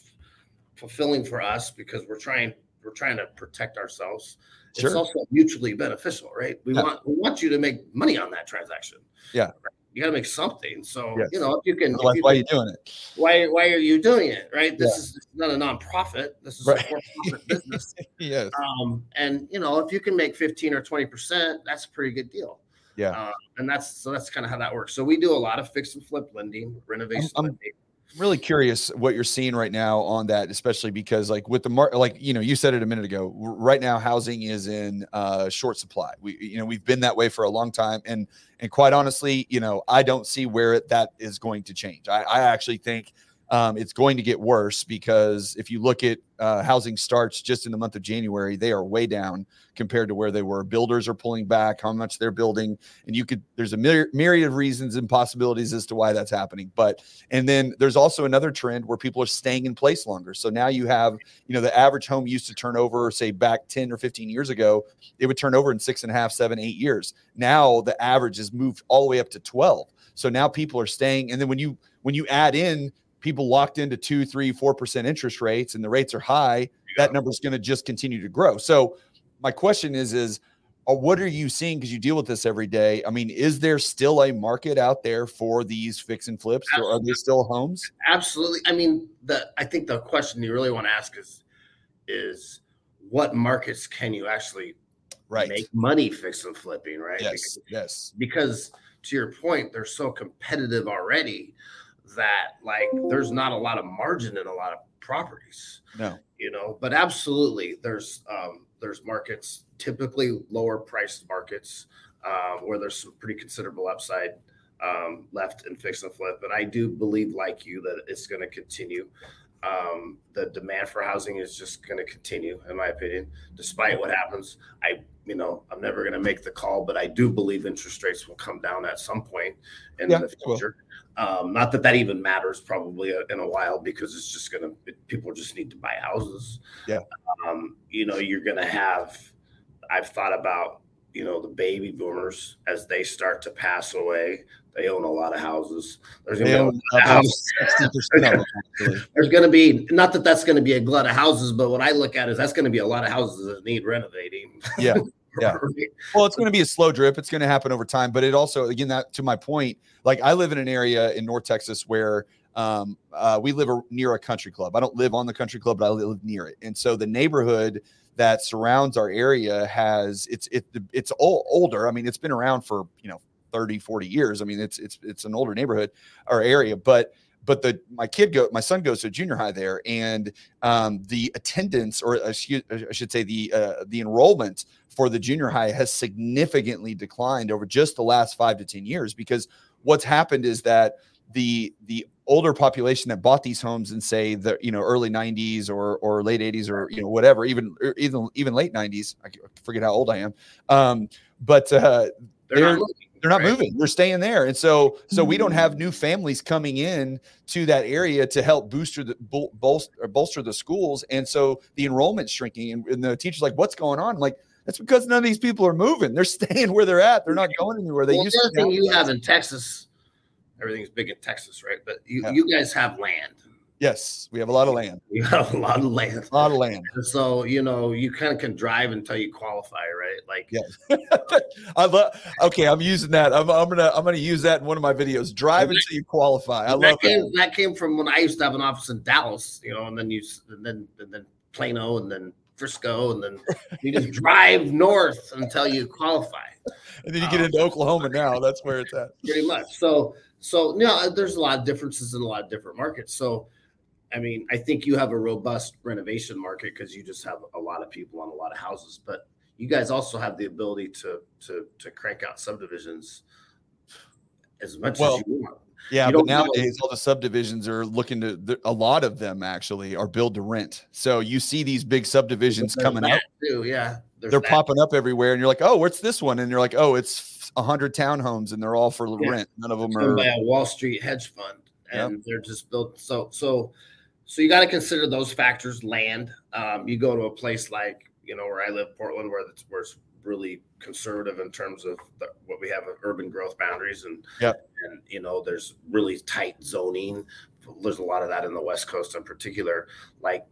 fulfilling for us because we're trying we're trying to protect ourselves sure. it's also mutually beneficial right? We yeah. want we want you to make money on that transaction. Yeah you got to make something. So Yes. you know, if you can, if you why are you doing it? why why are you doing it? Right? This Yeah. is not a nonprofit. This is Right. a for-profit business. Yes. Um, and you know, if you can make 15 or 20 percent, that's a pretty good deal. Yeah. Uh, and that's so that's kind of how that works. So we do a lot of fix and flip lending, renovation I'm- lending. Really curious what you're seeing right now on that, especially because like with the market, like you know, you said it a minute ago. Right now, housing is in uh, short supply. We, you know, we've been that way for a long time, and and quite honestly, you know, I don't see where it, that is going to change. I, I actually think um, it's going to get worse because if you look at uh, housing starts just in the month of January, they are way down compared to where they were. Builders are pulling back how much they're building, and you could there's a myriad, of reasons and possibilities as to why that's happening, but and then there's also another trend where people are staying in place longer. So now you have, you know, the average home used to turn over, say back 10 or 15 years ago, it would turn over in six and a half, seven, eight years. Now the average has moved all the way up to 12. So now people are staying. And then when you when you add in people locked into two, three, four percent interest rates and the rates are high, that number is going to just continue to grow. So my question is, is uh, what are you seeing? Because you deal with this every day. I mean is there still a market out there for these fix and flips or are there still homes? Absolutely. I mean, the I think the question you really want to ask is is what markets can you actually right. make money fix and flipping, right? yes yes. because to your point, they're so competitive already that like there's not a lot of margin in a lot of properties, no you know. But absolutely, there's um, there's markets typically lower priced markets uh, where there's some pretty considerable upside um, left in fix and flip. And I do believe, like you, that it's going to continue. Um, the demand for housing is just going to continue, in my opinion, despite what happens. I, you know, I'm never going to make the call, but I do believe interest rates will come down at some point in Yeah, the future. Um, not that that even matters probably in a while because it's just going to, people just need to buy houses. Yeah. Um, you know, you're going to have, I've thought about, you know, the baby boomers as they start to pass away. They own a lot of houses. There's going to be a lot of houses. 60% of them. There's going to be not that that's going to be a glut of houses, but what I look at is that's going to be a lot of houses that need renovating. Yeah, yeah. well it's going to be a slow drip it's going to happen over time but it also again that to my point like i live in an area in north texas where um, uh, we live a, near a country club i don't live on the country club but i live near it and so the neighborhood that surrounds our area has it's it it's old, older i mean it's been around for you know 30 40 years. I mean it's it's it's an older neighborhood or area but but the my kid go my son goes to junior high there and um, the attendance or excuse, i should say the uh, the enrollment for the junior high has significantly declined over just the last five to ten years because what's happened is that the the older population that bought these homes in say the you know early 90s or or late 80s or you know whatever even even even late 90s i forget how old i am um but uh They're, They're- they're not right? moving. They're staying there. And so so we don't mm. have new families coming in to that area to help booster the bol- bolster, or bolster the schools. And so the enrollment's shrinking and, and the teachers like what's going on? I'm like that's because none of these people are moving. They're staying where they're at. They're not going anywhere. They Well, used the to other thing you have in Texas, everything's big in Texas, right? But you, Yeah. you guys have land. Yes we have a lot of land You have a lot of land. a lot of land so, you know, you kind of can drive until you qualify, right? Like, Yeah. I love. Okay, I'm using that. I'm, I'm gonna I'm gonna use that in one of my videos. Drive until you qualify. I that love came that. that came from when I used to have an office in Dallas, you know, and then you and then and then Plano and then Frisco and then you just drive north until you qualify. And then you get um, into Oklahoma now. That's where it's at. pretty much. So, so you know, there's a lot of differences in a lot of different markets. So, I mean, I think you have a robust renovation market because you just have a lot of people on a lot of houses, but you guys also have the ability to to to crank out subdivisions as much Well, as you want. Yeah, but nowadays all the subdivisions are looking to. A lot of them actually are build to rent. So you see these big subdivisions coming up. too. Yeah, They're that. popping up everywhere, and you're like, "Oh, what's this one?" And you're like, "Oh, it's a hundred townhomes, and they're all for Yeah. rent. None of them It's are." by a Wall Street hedge fund, Yep. and they're just built. So, so, so you got to consider those factors. Land. Um, you go to a place like you know where I live, Portland, where it's where it's really conservative in terms of the, what we have of urban growth boundaries, and Yep. and you know there's really tight zoning. There's a lot of that in the West Coast in particular. Like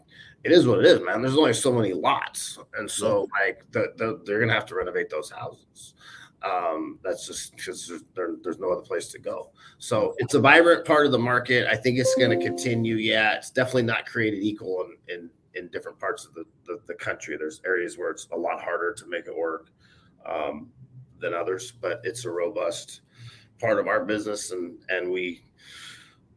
it is what it is, man. There's only so many lots, and so like the, the, they're gonna have to renovate those houses. Um, that's just because there, there's no other place to go. So it's a vibrant part of the market. I think it's going to continue. Yeah, it's definitely not created equal in, in, in different parts of the, the, the, country. There's areas where it's a lot harder to make it work um, than others, but it's a robust part of our business, and and we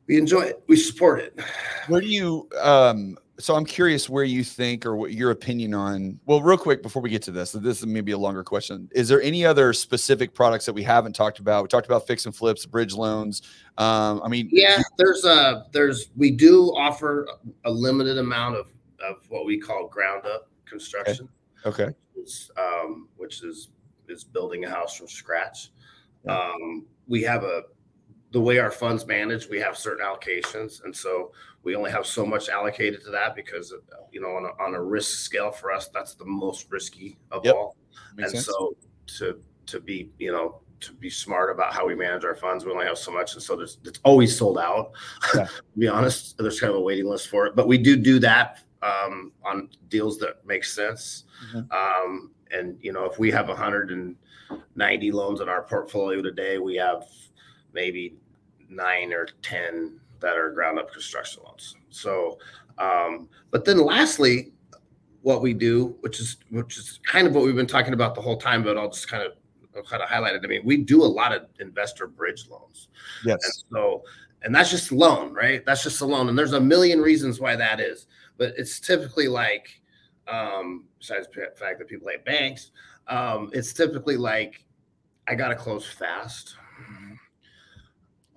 we enjoy it. We support it. Where do you um so I'm curious where you think or what your opinion on. Well, real quick before we get to this, this is maybe a longer question. Is there any other specific products that we haven't talked about? We talked about fix and flips, bridge loans. Um, I mean, yeah, there's a there's we do offer a limited amount of of what we call ground up construction. Okay. okay. Which, um, which is is building a house from scratch. Um, we have a the way our funds manage, we have certain allocations, and so we only have so much allocated to that because you know on a, on a risk scale for us, that's the most risky of yep. all. Makes and sense. so to to be you know to be smart about how we manage our funds, we only have so much, and so there's it's always sold out. Yeah. to be honest, there's kind of a waiting list for it, but we do do that um, on deals that make sense. Mm-hmm. Um, and you know, if we have 190 loans in our portfolio today, we have maybe nine or 10 that are ground up construction loans. So, um, but then lastly, what we do, which is which is kind of what we've been talking about the whole time, but I'll just kind of I'll kind of highlight it. I mean, we do a lot of investor bridge loans. Yes. And so, and that's just a loan, right? That's just a loan, and there's a million reasons why that is, but it's typically like, um, besides the fact that people hate banks, um, it's typically like, I got to close fast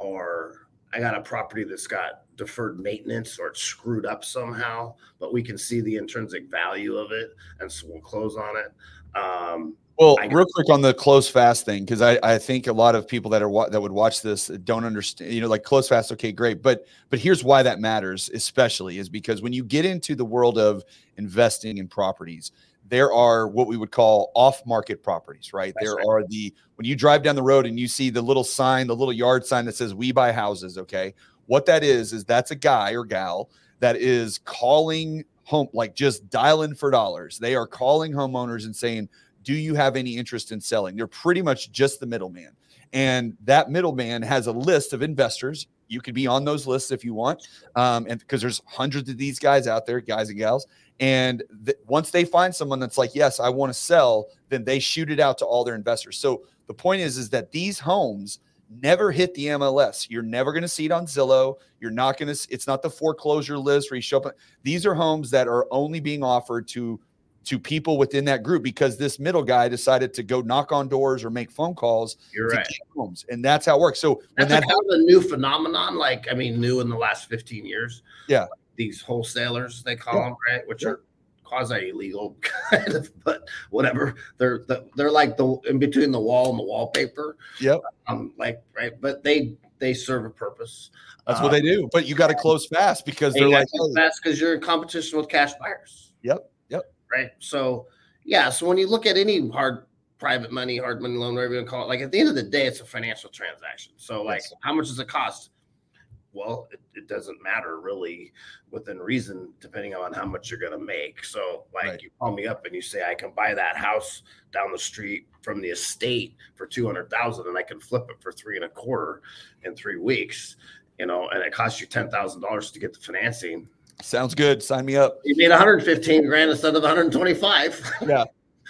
or I got a property that's got deferred maintenance or it's screwed up somehow, but we can see the intrinsic value of it, and so we'll close on it. Um, well, real quick on the close fast thing, because I, I think a lot of people that are that would watch this don't understand. You know, like close fast, okay, great, but but here's why that matters, especially is because when you get into the world of investing in properties, there are what we would call off-market properties, right? That's there right. are the when you drive down the road and you see the little sign, the little yard sign that says "We buy houses." Okay, what that is is that's a guy or gal that is calling home, like just dialing for dollars. They are calling homeowners and saying, "Do you have any interest in selling?" They're pretty much just the middleman, and that middleman has a list of investors. You could be on those lists if you want, um, and because there's hundreds of these guys out there, guys and gals and th- once they find someone that's like, yes, I want to sell, then they shoot it out to all their investors. So the point is, is that these homes never hit the MLS. You're never going to see it on Zillow. You're not going to. It's not the foreclosure list where you show up. These are homes that are only being offered to to people within that group because this middle guy decided to go knock on doors or make phone calls You're to right. homes, and that's how it works. So that's when that happens, a new phenomenon. Like I mean, new in the last 15 years. Yeah, these wholesalers they call yeah. them right which yeah. are quasi illegal kind of but whatever they're they're like the in between the wall and the wallpaper yep um like right but they they serve a purpose that's um, what they um, do but you got to close fast because they're like fast because you're in competition with cash buyers yep right so yeah so when you look at any hard private money hard money loan whatever you want to call it like at the end of the day it's a financial transaction so like yes. how much does it cost well, it, it, doesn't matter really within reason, depending on how much you're going to make. So, like, right. you call me up and you say, I can buy that house down the street from the estate for 200,000 and I can flip it for three and a quarter in three weeks, you know, and it costs you $10,000 to get the financing. Sounds good. Sign me up. You made 115 grand instead of 125. Yeah.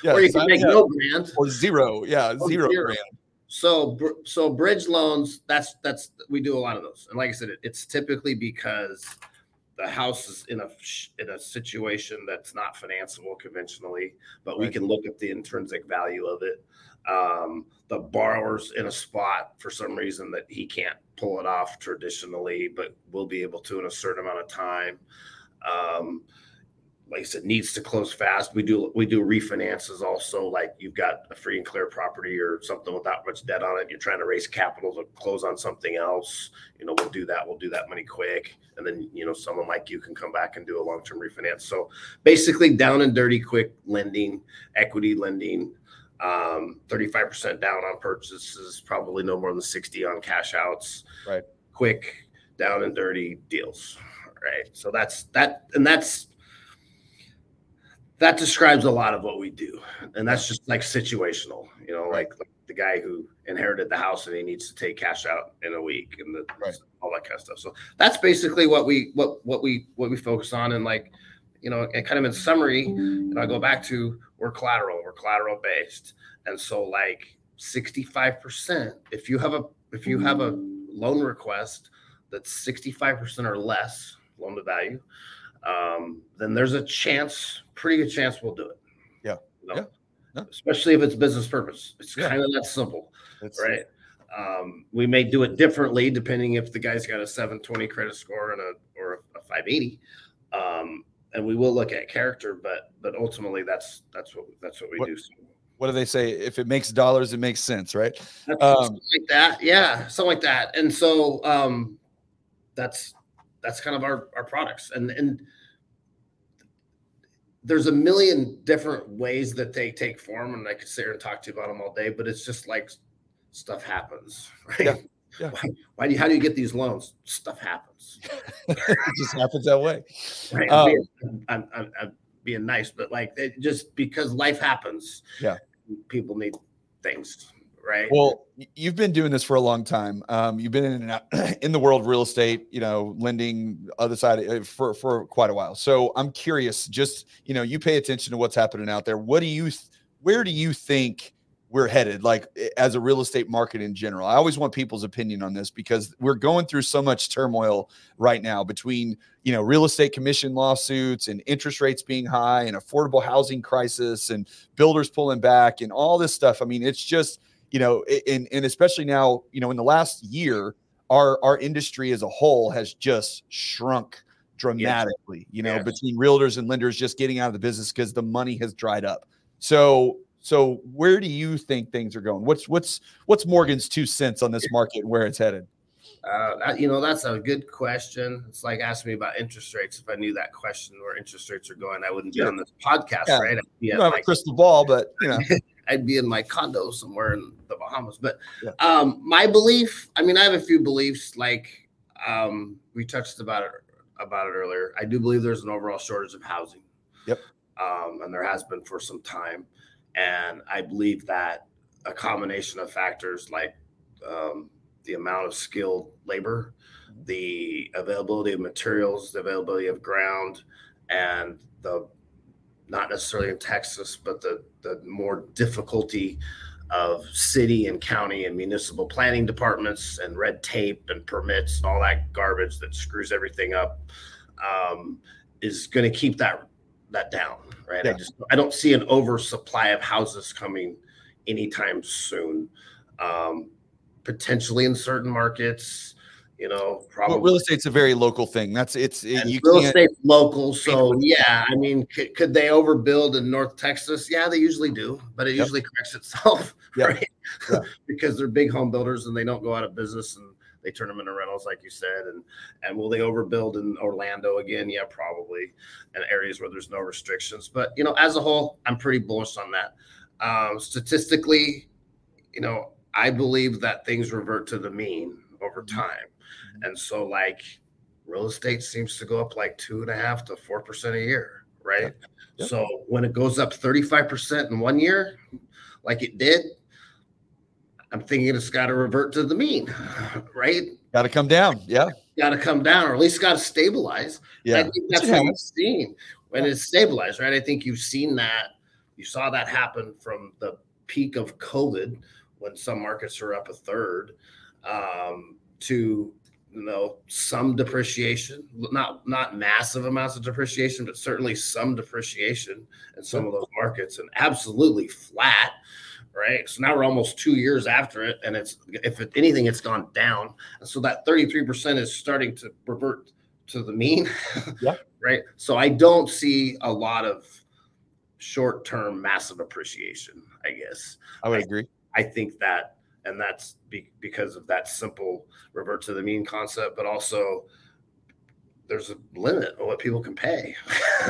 Yeah. or you can make no grand or zero. Yeah. Zero, zero. grand. So so bridge loans, that's that's we do a lot of those, and like I said, it, it's typically because the house is in a in a situation that's not financeable conventionally, but right. we can look at the intrinsic value of it. Um, the borrower's in a spot for some reason that he can't pull it off traditionally, but will be able to in a certain amount of time. Um, like I said, needs to close fast. We do we do refinances also. Like you've got a free and clear property or something without much debt on it. You're trying to raise capital to close on something else. You know, we'll do that. We'll do that money quick, and then you know someone like you can come back and do a long term refinance. So basically, down and dirty, quick lending, equity lending. Um, 35% down on purchases, probably no more than 60 on cash outs. Right. Quick, down and dirty deals. Right. So that's that, and that's that describes a lot of what we do and that's just like situational you know like the guy who inherited the house and he needs to take cash out in a week and the, Right. all that kind of stuff. So that's basically what we what what we what we focus on and like you know and kind of in summary, you know, I go back to we're collateral, collateral based, and so like sixty five percent if you have a if you have a loan request that's sixty five percent or less loan to value, um, then there's a chance, pretty good chance we'll do it. Yeah. You know? Yeah. Yeah. Especially if it's business purpose. It's Yeah. kind of that simple, It's, right? Um, we may do it differently depending if the guy's got a 720 credit score and a or a 580. Um, and we will look at character, but but ultimately that's that's what that's what we What- do. What do they say? If it makes dollars, it makes sense, right? Um, like that. Yeah, something like that. And so um that's that's kind of our our products. And and there's a million different ways that they take form, and I could sit here and talk to you about them all day, but it's just like stuff happens, right? Yeah, yeah. Why, why do you how do you get these loans? Stuff happens. it just happens that way. Right. Um, I'm, being, I'm, I'm, being nice, but like it just because life happens. Yeah. People need things, right? Well, you've been doing this for a long time. Um, you've been in and out in the world real estate, you know, lending other side uh, for for quite a while. So I'm curious. Just you know, you pay attention to what's happening out there. What do you? Where do you think? We're headed like as a real estate market in general. I always want people's opinion on this because we're going through so much turmoil right now between you know real estate commission lawsuits and interest rates being high and affordable housing crisis and builders pulling back and all this stuff. I mean, it's just you know, and and especially now, you know, in the last year, our our industry as a whole has just shrunk dramatically. You know, Yes. between realtors and lenders just getting out of the business because the money has dried up. So so where do you think things are going? What's what's what's Morgan's two cents on this market and where it's headed? Uh, you know, that's a good question. It's like asking me about interest rates. If I knew that question where interest rates are going, I wouldn't be Yeah. on this podcast, Yeah. right? I'd be, You don't have my, a crystal ball, but you know, I'd be in my condo somewhere in the Bahamas. But Yeah. um, my belief, I mean, I have a few beliefs. Like um, we touched about it about it earlier. I do believe there's an overall shortage of housing. Yep. Um, and there has been for some time. And I believe that a combination of factors like um, the amount of skilled labor, the availability of materials, the availability of ground, and the not necessarily in Texas, but the the more difficulty of city and county and municipal planning departments and red tape and permits and all that garbage that screws everything up um, is going to keep that that down, right? I just I don't see an oversupply of houses coming anytime soon. Um, potentially in certain markets, you know, probably well, real estate's a very local thing. That's it's it, you real estate local. So yeah, I mean, could, could they overbuild in North Texas? Yeah, they usually do, but it Yep. usually corrects itself, Yep. right? Yeah. because they're big home builders and they don't go out of business and they turn them into rentals, like you said. And and will they overbuild in Orlando again? Yeah, probably, in areas where there's no restrictions. But you know, as a whole, I'm pretty bullish on that. Um, statistically, you know, I believe that things revert to the mean over Mm-hmm. time. And so, like, real estate seems to go up like two and a half to four percent a year, right? Yep. So when it goes up 35% in one year, like it did, I'm thinking it's got to revert to the mean, right? Got to come down. Yeah, Got to come down, or at least got to stabilize. yeah. I think that's It what you've seen when it's stabilized, right? I think you've seen that. You saw that happen from the peak of COVID when some markets are up a third um, to you know some depreciation, not not massive amounts of depreciation, but certainly some depreciation in some of those markets, and absolutely flat. Right. So now we're almost two years after it. And it's, if it, anything, it's gone down. And so that 33% is starting to revert to the mean. Yeah. right. So I don't see a lot of short term massive appreciation, I guess. I would agree. I think that, and that's be, because of that simple revert to the mean concept, but also there's a limit of what people can pay.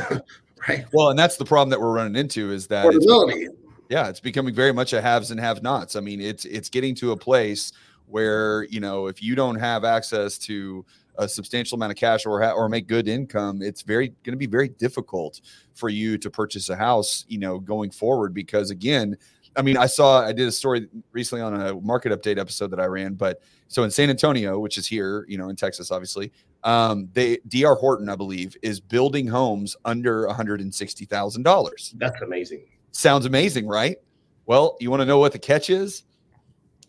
right. Well, and that's the problem that we're running into is that Affordability. Yeah, it's becoming very much a haves and have nots. I mean, it's it's getting to a place where you know if you don't have access to a substantial amount of cash or ha- or make good income, it's very going to be very difficult for you to purchase a house. You know, going forward because again, I mean, I saw I did a story recently on a market update episode that I ran, but so in San Antonio, which is here, you know, in Texas, obviously, um, they DR Horton, I believe, is building homes under one hundred and sixty thousand dollars. That's amazing. Sounds amazing, right? Well, you want to know what the catch is?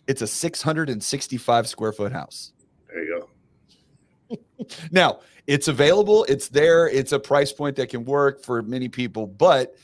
It's a six hundred and sixty-five square foot house. There you go. Now, it's available, it's there, it's a price point that can work for many people, but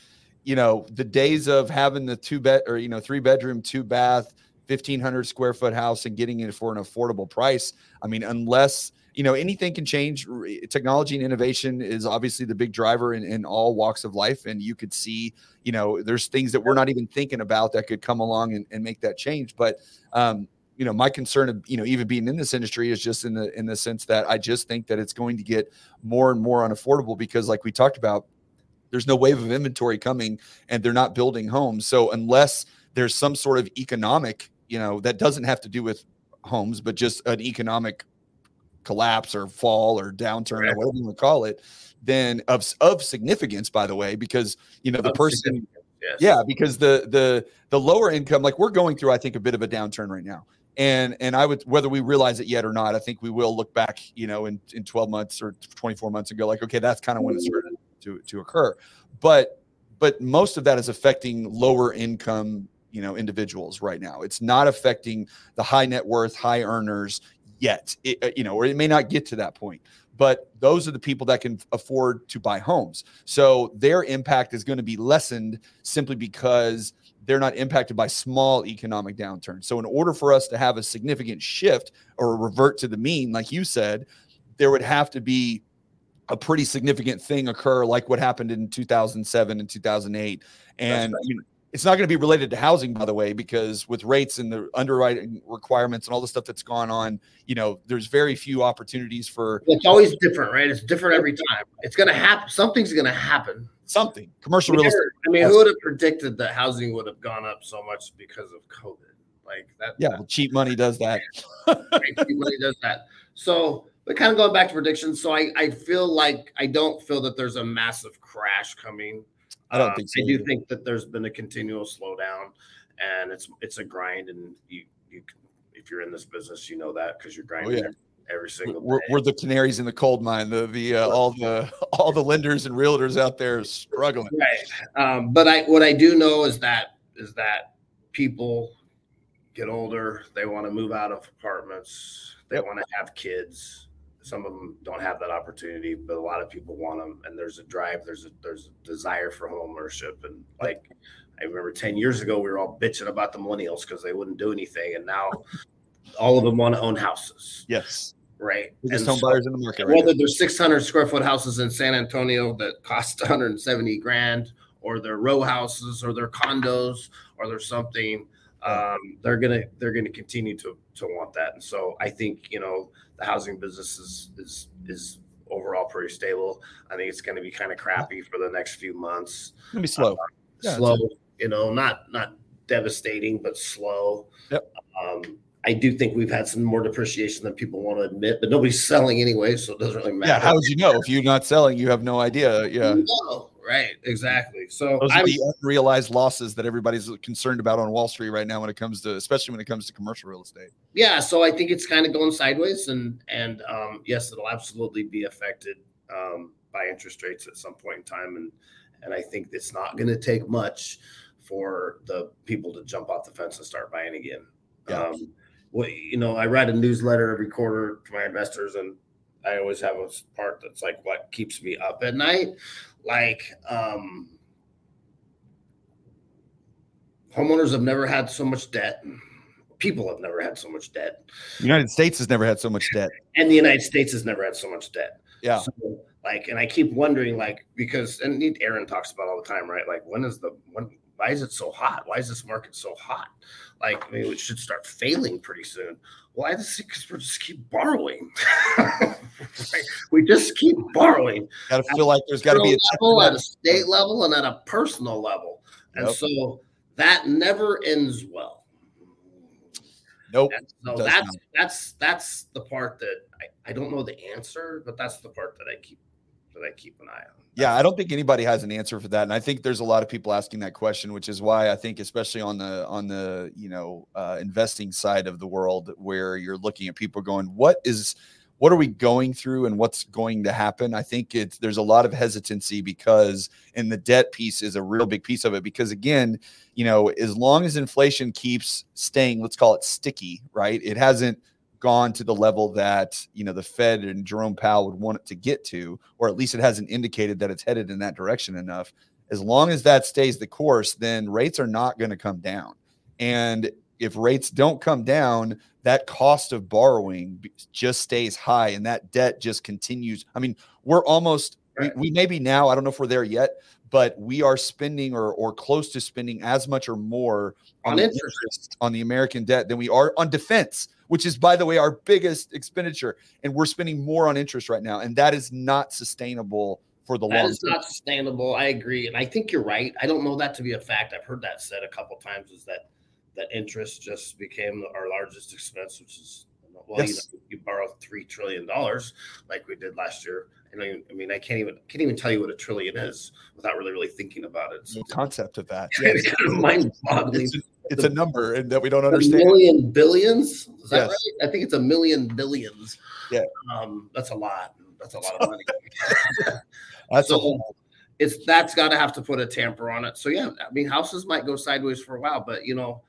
you know, the days of having the two bed or you know, three bedroom, two bath, 1500 square foot house and getting it for an affordable price. I mean, unless you know anything can change. Technology and innovation is obviously the big driver in, in all walks of life and you could see you know there's things that we're not even thinking about that could come along and, and make that change. But um, you know my concern of you know even being in this industry is just in the in the sense that i just think that it's going to get more and more unaffordable because like we talked about there's no wave of inventory coming and they're not building homes. So unless there's some sort of economic you know that doesn't have to do with homes but just an economic collapse or fall or downturn or whatever you want to call it then of of significance by the way because you know the Of person yes. yeah, because the the the lower income, like we're going through, I think, a bit of a downturn right now. And and I would whether we realize it yet or not, I think we will look back, you know, in, in 12 months or 24 months and go like, okay, that's kind of when it started to to occur. But but most of that is affecting lower income, you know, individuals right now. It's not affecting the high net worth, high earners yet. It, uh, you know, or it may not get to that point. But those are the people that can afford to buy homes. So their impact is going to be lessened simply because they're not impacted by small economic downturns. So, in order for us to have a significant shift or revert to the mean, like you said, there would have to be a pretty significant thing occur, like what happened in 2007 and 2008. And right. you know, it's not going to be related to housing, by the way, because with rates and the underwriting requirements and all the stuff that's gone on, you know, there's very few opportunities for It's always different, right? It's different every time. It's gonna happen. Something's gonna happen. something commercial real estate. I mean, who would have predicted that housing would have gone up so much because of COVID? Like that. Yeah, well, cheap money does that. right? Everybody does that. So, but kind of going back to predictions. So I, I feel like I don't feel that there's a massive crash coming. I don't Um, think so I do think that there's been a continual slowdown, and it's it's a grind. And you you can- if you're in this business, you know that because you're grinding Oh, yeah. every, every single We're, day. we're the canaries in the coal mine. The the uh, all the all the lenders and realtors out there are struggling. Right. Um, but I what I do know is that is that people get older, they want to move out of apartments, they Yep. want to have kids. Some of them don't have that opportunity, but a lot of people want them. And there's a drive, there's a there's a desire for home ownership. And like I remember 10 years ago, we were all bitching about the millennials because they wouldn't do anything. And now all of them want to own houses. Yes, Right. biggest And home so- buyers in the market right whether now. there's 600 square foot houses in San Antonio that cost 170 grand, or they're row houses, or they're condos, or there's something, um, they're gonna they're gonna continue to to want that. And so I think you know the housing business is is is overall pretty stable. I think it's going to be kind of crappy for the next few months. It's gonna be slow. Yeah, slow, you know, not not devastating, but slow. Yep. Um, I do think we've had some more depreciation than people want to admit, but nobody's selling anyway, so it doesn't really matter. Yeah, how would you know if you're not selling? You have no idea. Yeah, No, right, exactly. So those are I'm, the unrealized losses that everybody's concerned about on Wall Street right now when it comes to, especially when it comes to commercial real estate. yeah, so I think it's kind of going sideways, and and um, yes, it'll absolutely be affected um, by interest rates at some point in time, and and I think it's not going to take much for the people to jump off the fence and start buying again. Yeah. Um, well, you know, I write a newsletter every quarter to my investors, and I always have a part that's like what keeps me up at night. Like, um, homeowners have never had so much debt. People have never had so much debt, The United States has never had so much debt. and the United States has never had so much debt. Yeah, So, like, and I keep wondering, like, because and Aaron talks about all the time, right? Like, when is the when? Why is it so hot? Why is this market so hot? Like, I mean, it should start failing pretty soon. Why this? Because we just keep borrowing. Right? We just keep borrowing got to feel like there's got to be a level, at a state level and at a personal level, and so that never ends well. Nope. And so that's not. that's that's the part that I, I don't know the answer, but that's the part that I keep that I keep an eye on. Yeah, I don't think anybody has an answer for that, and I think there's a lot of people asking that question, which is why I think, especially on the on the you know uh, investing side of the world, where you're looking at people going, "What is what are we going through and what's going to happen?" I think it's there's a lot of hesitancy because, and the debt piece is a real big piece of it. Because again, you know, as long as inflation keeps staying, let's call it sticky, right? It hasn't gone to the level that you know the Fed and Jerome Powell would want it to get to, or at least it hasn't indicated that it's headed in that direction enough. As long as that stays the course, then rates are not going to come down. And if rates don't come down, that cost of borrowing just stays high and that debt just continues. I mean, we're almost we, we may be now, I don't know if we're there yet, but we are spending or or close to spending as much or more on, on interest on the American debt than we are on defense which is, by the way, our biggest expenditure. And we're spending more on interest right now. And that is not sustainable for the that long That is not sustainable. I agree. And I think you're right. I don't know that to be a fact. I've heard that said a couple times is that that interest just became our largest expense, which is well, yes. you, know, you borrow three trillion dollars like we did last year. And I, I, mean, I can't even can't even tell you what a trillion is without really really thinking about it. So, the concept of that, yeah, it's kind of mind-boggling. It's, it's a number and that we don't understand. A million billions? Is that yes. right? I think it's a million billions. Yeah, um, that's a lot. That's a lot of money. that's so, a whole. It's that's got to have to put a tamper on it. So yeah, I mean, houses might go sideways for a while, but you know,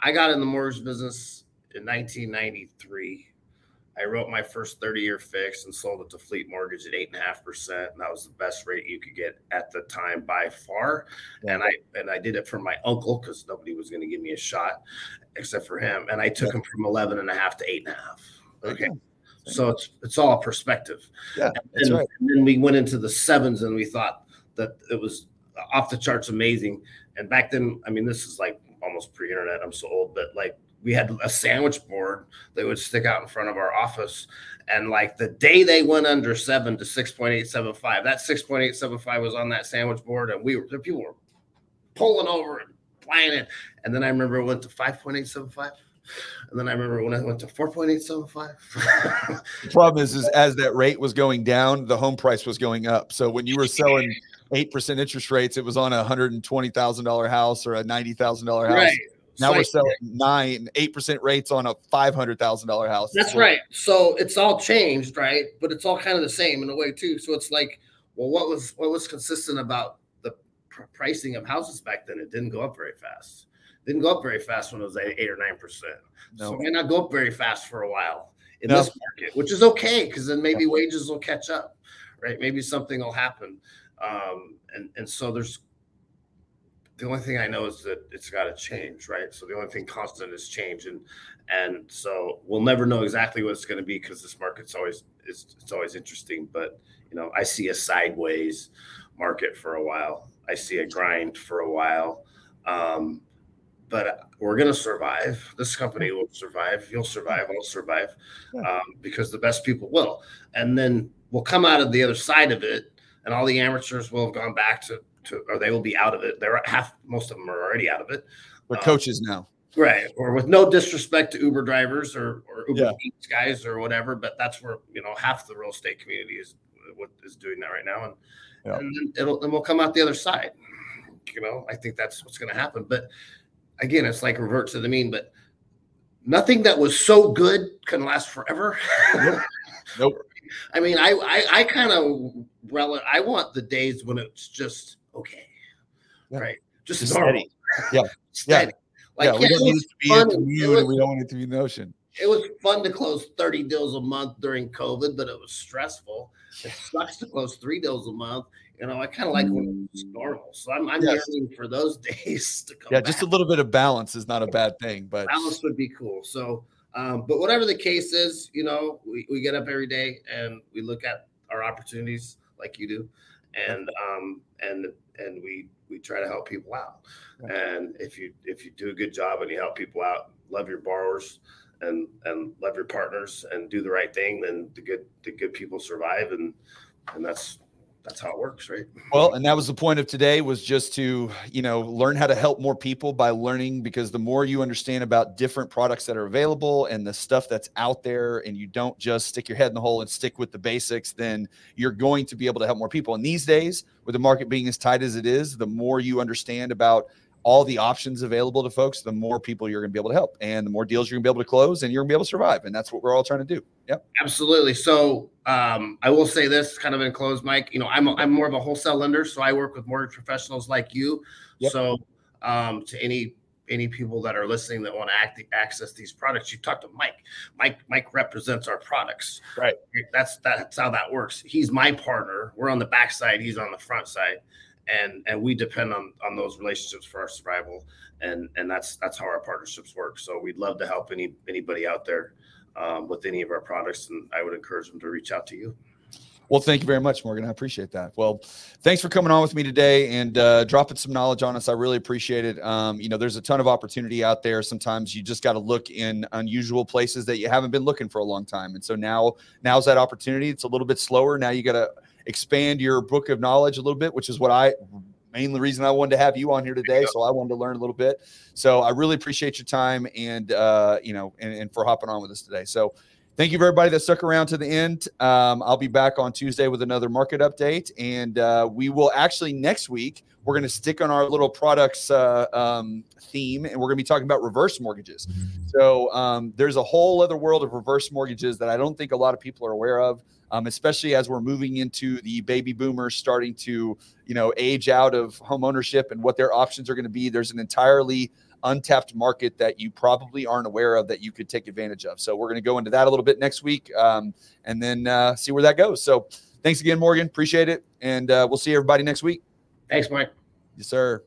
I got in the mortgage business in 1993. I wrote my first 30 year fix and sold it to Fleet Mortgage at eight and a half percent. And that was the best rate you could get at the time by far. And I and I did it for my uncle because nobody was going to give me a shot except for him. And I took yeah. him from 11 and a half to eight and a half. Okay. So it's it's all perspective. Yeah. That's and, right. and then we went into the sevens and we thought that it was off the charts amazing. And back then, I mean, this is like almost pre-internet. I'm so old, but like we had a sandwich board that would stick out in front of our office. And like the day they went under seven to 6.875, that 6.875 was on that sandwich board. And we were, people were pulling over and playing it. And then I remember it went to 5.875. And then I remember when I went to 4.875. the problem is, is as that rate was going down, the home price was going up. So when you were selling 8% interest rates, it was on a $120,000 house or a $90,000 house. Right. Now we're selling nine, eight percent rates on a five hundred thousand dollar house. That's right. So it's all changed, right? But it's all kind of the same in a way too. So it's like, well, what was what was consistent about the pr- pricing of houses back then? It didn't go up very fast. It didn't go up very fast when it was eight, eight or nine percent. No. So it may not go up very fast for a while in no. this market, which is okay because then maybe wages will catch up, right? Maybe something will happen. Um, and and so there's the only thing I know is that it's got to change, right? So the only thing constant is change, and and so we'll never know exactly what it's going to be because this market's always it's, it's always interesting. But you know, I see a sideways market for a while. I see a grind for a while, um, but we're going to survive. This company will survive. You'll survive. I'll survive um, because the best people will, and then we'll come out of the other side of it, and all the amateurs will have gone back to to, or they will be out of it. They're half, most of them are already out of it. We're um, coaches now. Right. Or with no disrespect to Uber drivers or, or Uber yeah. guys or whatever, but that's where, you know, half the real estate community is what is doing that right now. And, yeah. and it'll, and we'll come out the other side. You know, I think that's what's going to happen. But again, it's like revert to the mean, but nothing that was so good can last forever. nope. nope. I mean, I, I, I kind of, rel- I want the days when it's just, okay. Yeah. Right. Just, Just steady. Yeah. steady. Yeah. Like, yeah, we don't need it to be a commute. we don't want it to be the ocean. It was fun to close 30 deals a month during COVID, but it was stressful. It sucks to close three deals a month. You know, I kind of like when it's normal. So I'm, I'm yes. yearning for those days to come. Yeah, back. just a little bit of balance is not a bad thing, but balance would be cool. So, um, but whatever the case is, you know, we, we get up every day and we look at our opportunities like you do, and um, and and we we try to help people out. Right. And if you if you do a good job and you help people out, love your borrowers and and love your partners and do the right thing, then the good the good people survive and and that's that's how it works, right? Well, and that was the point of today was just to, you know, learn how to help more people by learning because the more you understand about different products that are available and the stuff that's out there and you don't just stick your head in the hole and stick with the basics, then you're going to be able to help more people. And these days, with the market being as tight as it is, the more you understand about all the options available to folks, the more people you're going to be able to help and the more deals you're going to be able to close and you're going to be able to survive. And that's what we're all trying to do. Yep. Absolutely. So um, I will say this kind of in close, Mike, you know, I'm, a, I'm more of a wholesale lender. So I work with mortgage professionals like you. Yep. So um, to any any people that are listening that want to act, access these products, you talk to Mike. Mike Mike represents our products. Right. That's that's how that works. He's my partner. We're on the back side. He's on the front side and and we depend on on those relationships for our survival and and that's that's how our partnerships work so we'd love to help any anybody out there um, with any of our products and i would encourage them to reach out to you well, thank you very much, Morgan. I appreciate that. Well, thanks for coming on with me today and uh, dropping some knowledge on us. I really appreciate it. Um, you know, there's a ton of opportunity out there. Sometimes you just got to look in unusual places that you haven't been looking for a long time. And so now, now's that opportunity. It's a little bit slower. Now you got to expand your book of knowledge a little bit, which is what I mainly reason I wanted to have you on here today. So I wanted to learn a little bit. So I really appreciate your time and uh, you know, and, and for hopping on with us today. So thank you for everybody that stuck around to the end. Um, I'll be back on Tuesday with another market update, and uh, we will actually next week we're going to stick on our little products uh, um, theme, and we're going to be talking about reverse mortgages. So um, there's a whole other world of reverse mortgages that I don't think a lot of people are aware of um, especially as we're moving into the baby boomers starting to, you know, age out of home ownership and what their options are going to be. There's an entirely untapped market that you probably aren't aware of that you could take advantage of. So we're going to go into that a little bit next week um, and then uh, see where that goes. So thanks again, Morgan. Appreciate it. And uh, we'll see everybody next week. Thanks, Mike. Yes, sir.